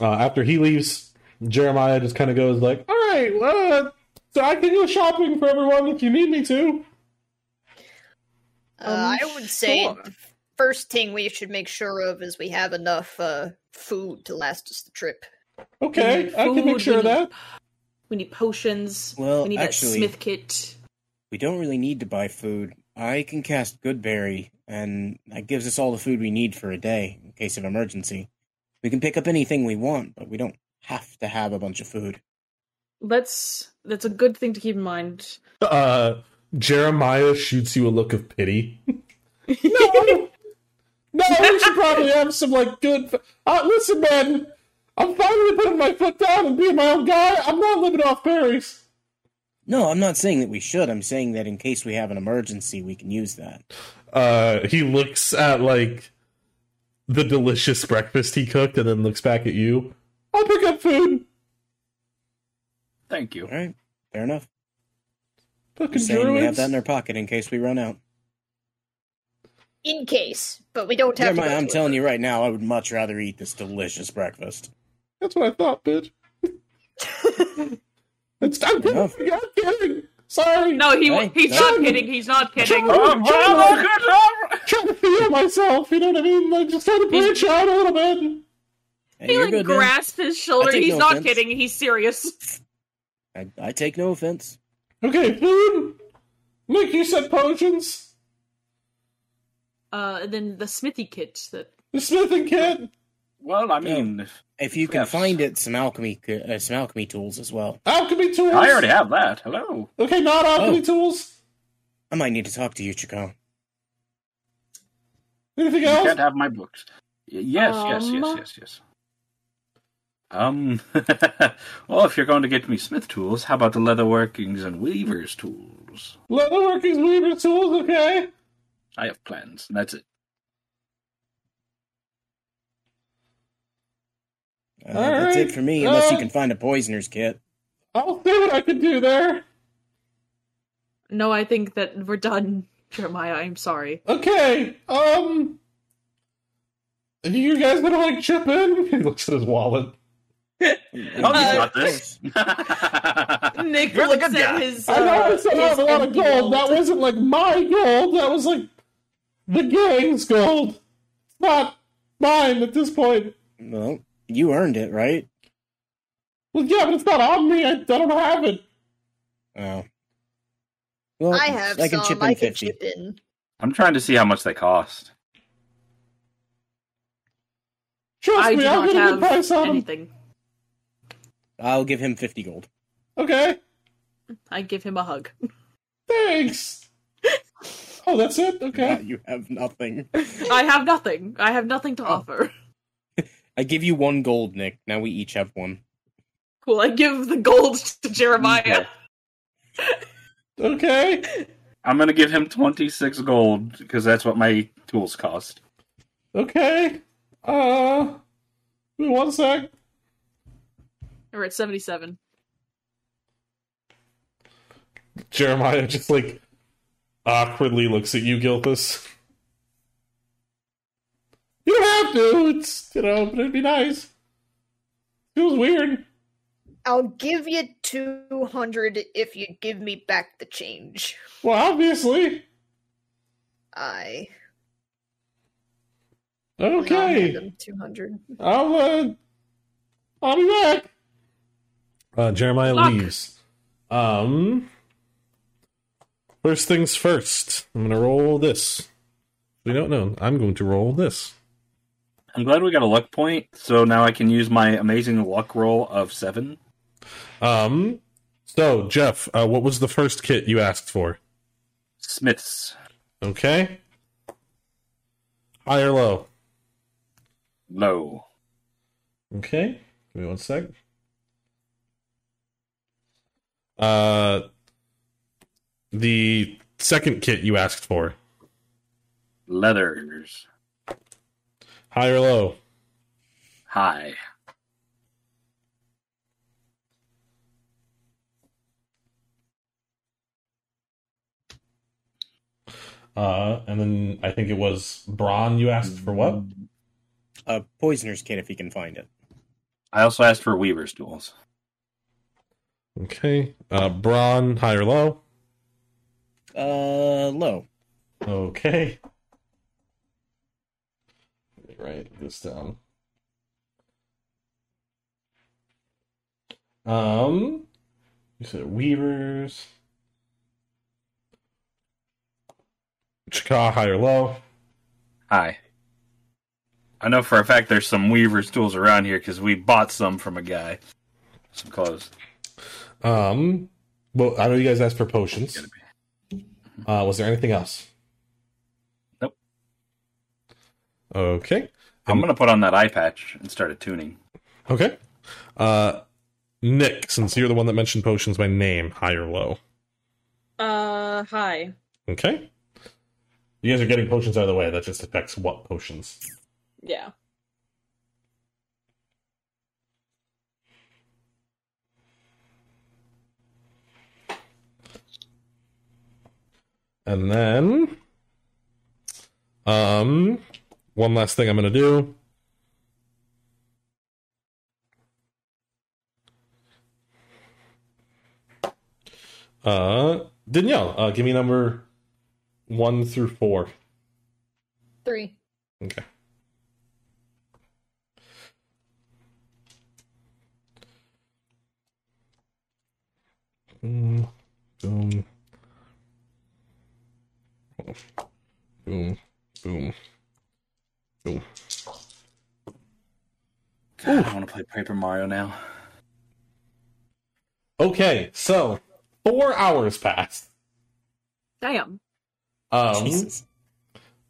uh, after he leaves, Jeremiah just kind of goes like, "All right, well, so I can go shopping for everyone if you need me to." Uh, Um, I would say sure. the first thing we should make sure of is we have enough uh, food to last us the trip. Okay, I can make sure of that. We need potions. Well, we need actually- that Smith kit. We don't really need to buy food. I can cast Goodberry, and that gives us all the food we need for a day in case of emergency. We can pick up anything we want, but we don't have to have a bunch of food. That's that's a good thing to keep in mind. Uh, Jeremiah shoots you a look of pity. no, no, we should probably have some like good. Uh, listen, man, I'm finally putting my foot down and being my own guy. I'm not living off berries. No, I'm not saying that we should. I'm saying that in case we have an emergency, we can use that. Uh, he looks at like the delicious breakfast he cooked, and then looks back at you. I'll pick up food. Thank you. All right, fair enough. Fucking Just saying we have that in our pocket in case we run out. In case, but we don't have to. Jeremiah, go I'm to telling you right now, I would much rather eat this delicious breakfast. That's what I thought, bitch. it's, I'm, kidding. Enough. I'm kidding. Sorry. No, he Hey, he's no. not kidding. He's not kidding. Oh, good job. trying to feel myself. You know what I mean? Like just trying to branch out a little bit. Hey, He like good, man. grasped his shoulder. He's no not offense. kidding. He's serious. I, I take no offense. Okay, food. Nick, you said potions. Uh, and then the smithy kit that The smithing kit. Well, I mean, If you can Yes. find it, some alchemy, uh, some alchemy tools as well. Alchemy tools. I already have that. Hello. Okay, not alchemy Oh. tools. I might need to talk to you, Chico. Anything else? You can't have my books. Y- Yes, yes, yes, Um. yes, yes. Um. well, if you're going to get me smith tools, how about the leather workings and weavers tools? Leather workings, weaver tools. Okay. I have plans. and That's it. Uh, All that's right. it for me, unless you Uh, can find a poisoner's kit. I'll see what I can do there. No, I think that we're done, Jeremiah. I'm sorry. Okay. Um. You guys gonna like chip in? He looks at his wallet. Oh, you got this. Nick You're the looks good at guy. his. I know I uh, still have a his lot of empty gold. That wasn't like my gold. That was like the gang's gold. It's not mine at this point. Well, you earned it, right? Well, yeah, but it's not on me. I, I don't have it. Oh. Well, I have I can some. chip in I can 50. chip in. I'm trying to see how much they cost. Trust I me, I'll not get a good price on them. anything. I'll give him 50 gold. Okay, I give him a hug. thanks. oh, that's it. Yeah, Okay. you have nothing. I have nothing. I have nothing to Oh. offer. I give you one gold, Nick. Now we each have one. Cool. I give the gold to Jeremiah. Okay. I'm gonna give him 26 gold because that's what my tools cost. Okay. Uh, give me one sec. We're at seventy-seven. Jeremiah just like awkwardly looks at you, Gilthus. You don't have to. It's you know, but it'd be nice. Feels weird. I'll give you 200 if you give me back the change. Well, obviously. I. Okay. 200. I'll uh I'll be back. Uh Jeremiah Fuck. leaves. Um First things first. I'm gonna roll this. We don't know. I'm going to roll this. I'm glad we got a luck point, so now I can use my amazing luck roll of seven. Um so Jeff, uh, what was the first kit you asked for? Smiths. Okay. High or low? Low. Okay. Give me one sec. Uh the second kit you asked for. Leathers. High or low? High. Uh, and then I think it was Brann you asked for what? A poisoner's kit if he can find it. I also asked for Weaver's tools. Okay. Uh, Brann, high or low? Uh, low. Okay. Write this down. Um, you said Weavers. Chakka, high or low? High. I know for a fact there's some Weaver's tools around here because we bought some from a guy. Some clothes. Um, well, I know you guys asked for potions. Uh, was there anything else? Okay. I'm gonna put on that eye patch and start a tuning. Okay. Uh, Nick, since you're the one that mentioned potions by name, high or low? Uh, high. Okay. You guys are getting potions out of the way. That just affects what potions. Yeah. And then, um, one last thing I'm going to do. Uh, Danielle, uh, give me number one through four. Three. Okay. Boom, boom, boom, boom, boom. God, I want to play Paper Mario now. Okay, so four hours passed. Damn. Um, Jesus.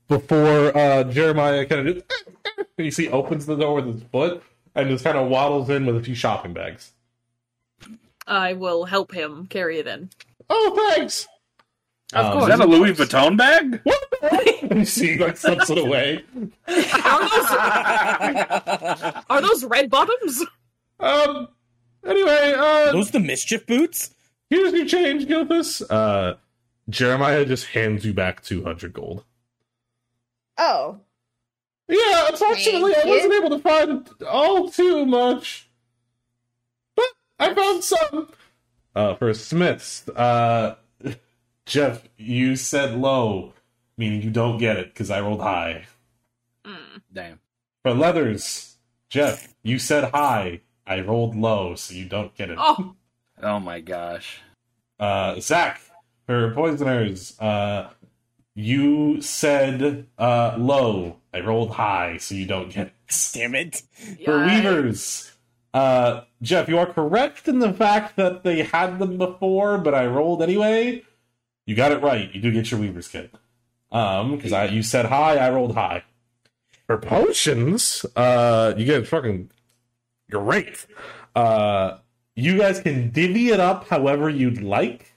before uh, Jeremiah kind of just, you see opens the door with his foot and just kind of waddles in with a few shopping bags. I will help him carry it in. Oh, thanks. Of Um, course. Is that a Louis Vuitton bag? What the heck? And you see, like slips it away. Are those are those red bottoms? Um. Anyway, uh, Those the mischief boots? here's your change, Gilthus. Uh, Jeremiah just hands you back two hundred gold. Oh. Yeah, unfortunately, I wasn't able to find all too much. But I found some. Uh, for Smiths, uh, Jeff, you said low, meaning you don't get it because I rolled high. Mm. Damn. For Leathers, Jeff, you said high. I rolled low, so you don't get it. Oh, Oh my gosh. Uh, Zack, for Poisoners, uh, you said uh, low. I rolled high, so you don't get it. Damn it. For yikes. Weavers, uh, Jeff, you are correct in the fact that they had them before, but I rolled anyway. You got it right. You do get your Weaver's kit. Um, because I you said high, I rolled high. For potions, uh, you get fucking great. Uh, you guys can divvy it up however you'd like.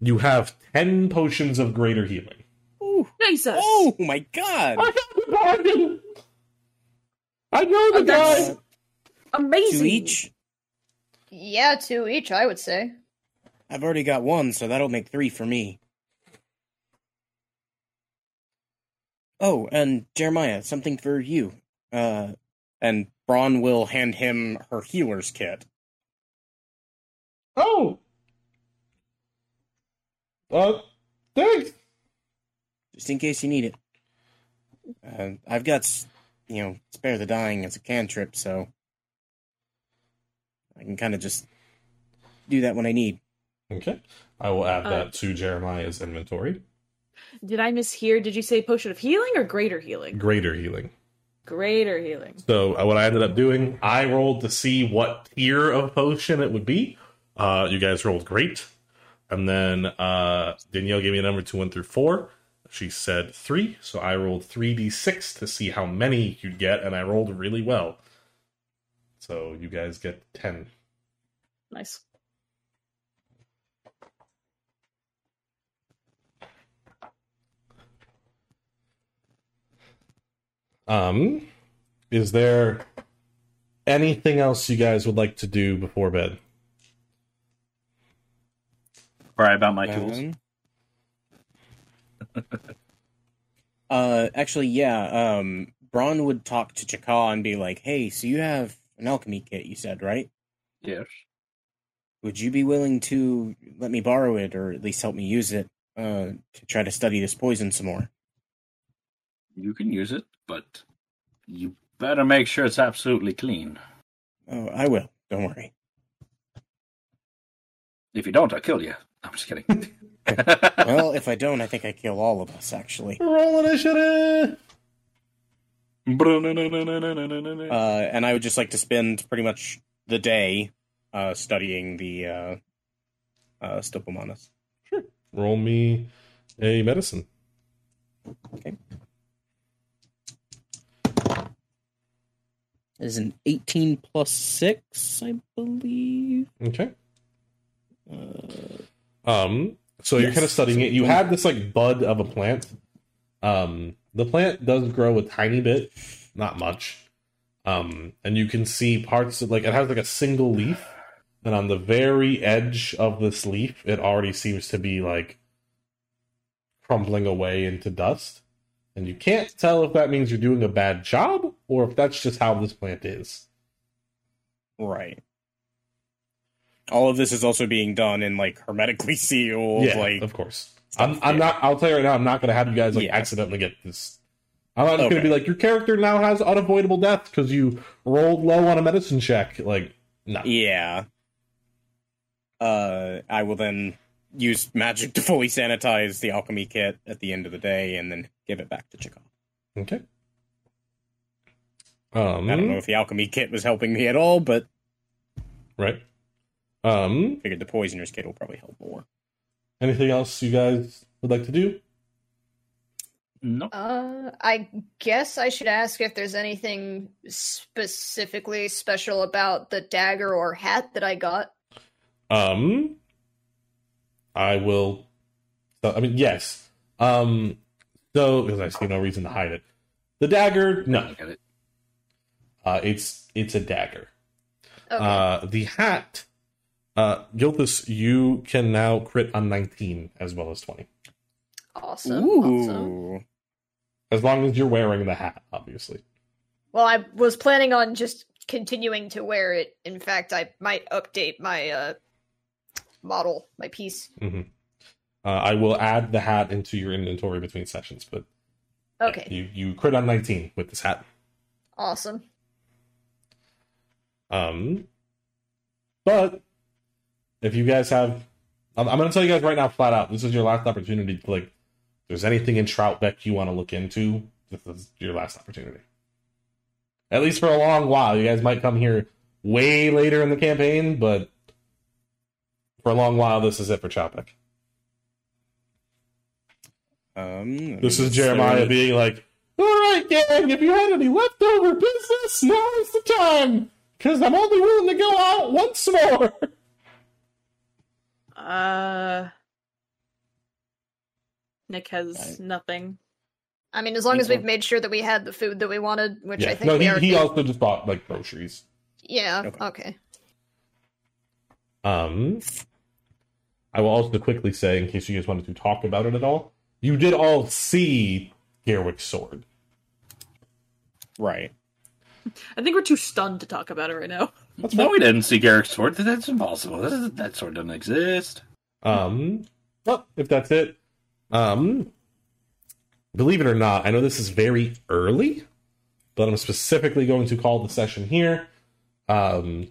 You have ten potions of greater healing. Ooh. Jesus. Oh my god. I got the bargain. I know the Oh, guy. Amazing. Two each? Yeah, two each, I would say. I've already got one, so that'll make three for me. Oh, and Jeremiah, something for you. Uh, And Brann will hand him her healer's kit. Oh. Uh, thanks. just in case you need it. Uh, I've got, you know, spare the dying as a cantrip, so I can kind of just do that when I need. Okay. I will add Uh, that to Jeremiah's inventory. Did I mishear? Did you say potion of healing or greater healing? Greater healing. Greater healing. So uh, what I ended up doing, I rolled to see what tier of potion it would be. Uh, you guys rolled great, and then uh, Danielle gave me a number two, one through four. She said three, so I rolled three d six to see how many you'd get, and I rolled really well. So you guys get ten. Nice. Um, is there anything else you guys would like to do before bed? Cry about my tools. Um, uh, actually, yeah. Um, Brann would talk to Chakka and be like, "Hey, so you have an alchemy kit? You said right? Yes. Would you be willing to let me borrow it, or at least help me use it, uh, to try to study this poison some more?" You can use it, but you better make sure it's absolutely clean. Oh, I will. Don't worry. If you don't, I'll kill you. I'm just kidding. Well, if I don't, I think I kill all of us. Actually, Roll initiative. Uh, and I would just like to spend pretty much the day uh, studying the uh, uh, Stopomanus. Roll me a medicine. It is an eighteen plus six, I believe. Okay. Uh, Um, so you're kind of studying it. You have this like bud of a plant. Um, the plant does grow a tiny bit, not much. Um, and you can see parts of like it has like a single leaf, and on the very edge of this leaf, it already seems to be like crumbling away into dust. And you can't tell if that means you're doing a bad job or if that's just how this plant is. Right. All of this is also being done in like hermetically sealed, yeah, like of course. I'm, I'm not. I'll tell you right now. I'm not going to have you guys like Yeah. accidentally get this. I'm not just going to be like your character now has unavoidable death because you rolled low on a medicine check. Like, no. Yeah. Uh, I will then use magic to fully sanitize the alchemy kit at the end of the day, and then give it back to Chakka. Okay. Um, I don't know if the alchemy kit was helping me at all, but Right. Um. figured the poisoner's kit will probably help more. Anything else you guys would like to do? no. Uh, I guess I should ask if there's anything specifically special about the dagger or hat that I got. Um. I will. So, I mean, yes. Um. So, because I see no reason to hide it. The dagger, no. Look at it. Uh, it's it's a dagger. Okay. Uh, the hat, uh, Gilthus, you can now crit on 19 as well as 20. awesome. Awesome. As long as you're wearing the hat, obviously. Well, I was planning on just continuing to wear it. In fact, I might update my uh, model, my piece. Uh, I will add the hat into your inventory between sessions, but Okay, you you crit on 19 with this hat. awesome. Um, but if you guys have, I'm, I'm going to tell you guys right now, flat out, this is your last opportunity to like. If there's anything in Troutbeck you want to look into, this is your last opportunity. At least for a long while. You guys might come here way later in the campaign, but for a long while, this is it for Troutbeck. Um, This is Jeremiah say- being like, "All right, gang, if you had any leftover business, now is the time, because I'm only willing to go out once more." Uh, Nick has Right. nothing. I mean, as long Me as we've made sure that we had the food that we wanted, which yeah, I think no, we he, already. he also just bought like groceries. Yeah. Okay. Okay. Um, I will also quickly say, in case you guys wanted to talk about it at all, you did all see Gerwick's sword. Right. I think we're too stunned to talk about it right now. That's No, we didn't see Garrick's sword. That's impossible. That, that sword doesn't exist. Um, well, if that's it, um, believe it or not, I know this is very early, but I'm specifically going to call the session here. Um,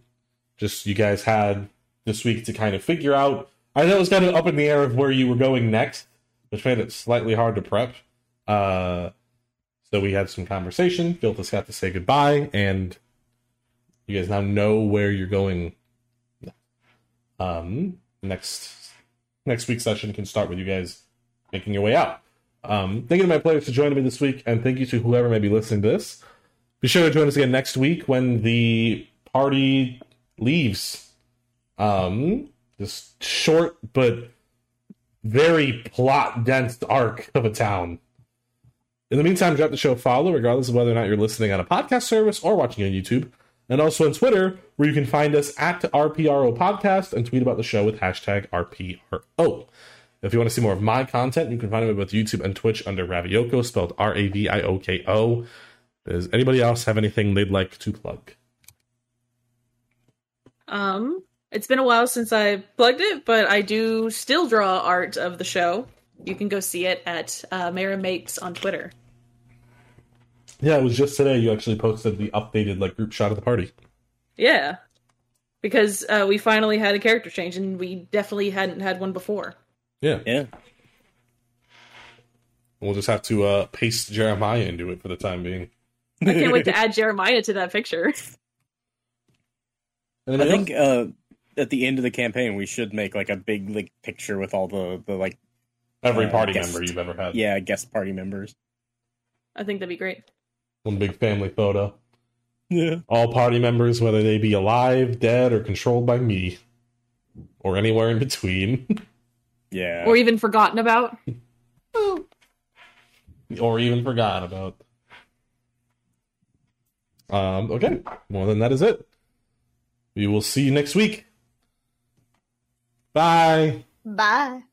just you guys had this week to kind of figure out. I know it was kind of up in the air of where you were going next, which made it slightly hard to prep. Uh, so we had some conversation. Gilthus got to say goodbye, and you guys now know where you're going. Um, next next week's session can start with you guys making your way out. Um, thank you to my players for joining me this week, and thank you to whoever may be listening to this. Be sure to join us again next week when the party leaves. Um, this short but very plot dense arc of a town. In the meantime, drop the show follow, regardless of whether or not you're listening on a podcast service or watching on YouTube, and also on Twitter, where you can find us at RPRO Podcast and tweet about the show with hashtag RPRO. If you want to see more of my content, you can find me both YouTube and Twitch under Ravioko, spelled R A V I O K O. Does anybody else have anything they'd like to plug? Um, it's been a while since I plugged it, but I do still draw art of the show. You can go see it at uh, Mera Makes on Twitter. Yeah, it was just today you actually posted the updated like group shot of the party. Yeah, because uh, we finally had a character change, and we definitely hadn't had one before. Yeah. Yeah. We'll just have to uh, paste Jeremiah into it for the time being. I can't wait to add Jeremiah to that picture. I Anybody think uh, at the end of the campaign we should make like a big like picture with all the the like every uh, party guest- member you've ever had. yeah guest party members. I think that'd be great. One big family photo. Yeah. All party members, whether they be alive, dead, or controlled by me, or anywhere in between, Yeah. Or even forgotten about. or even forgotten about. Um, okay. Well, then that is it. We will see you next week. Bye. Bye.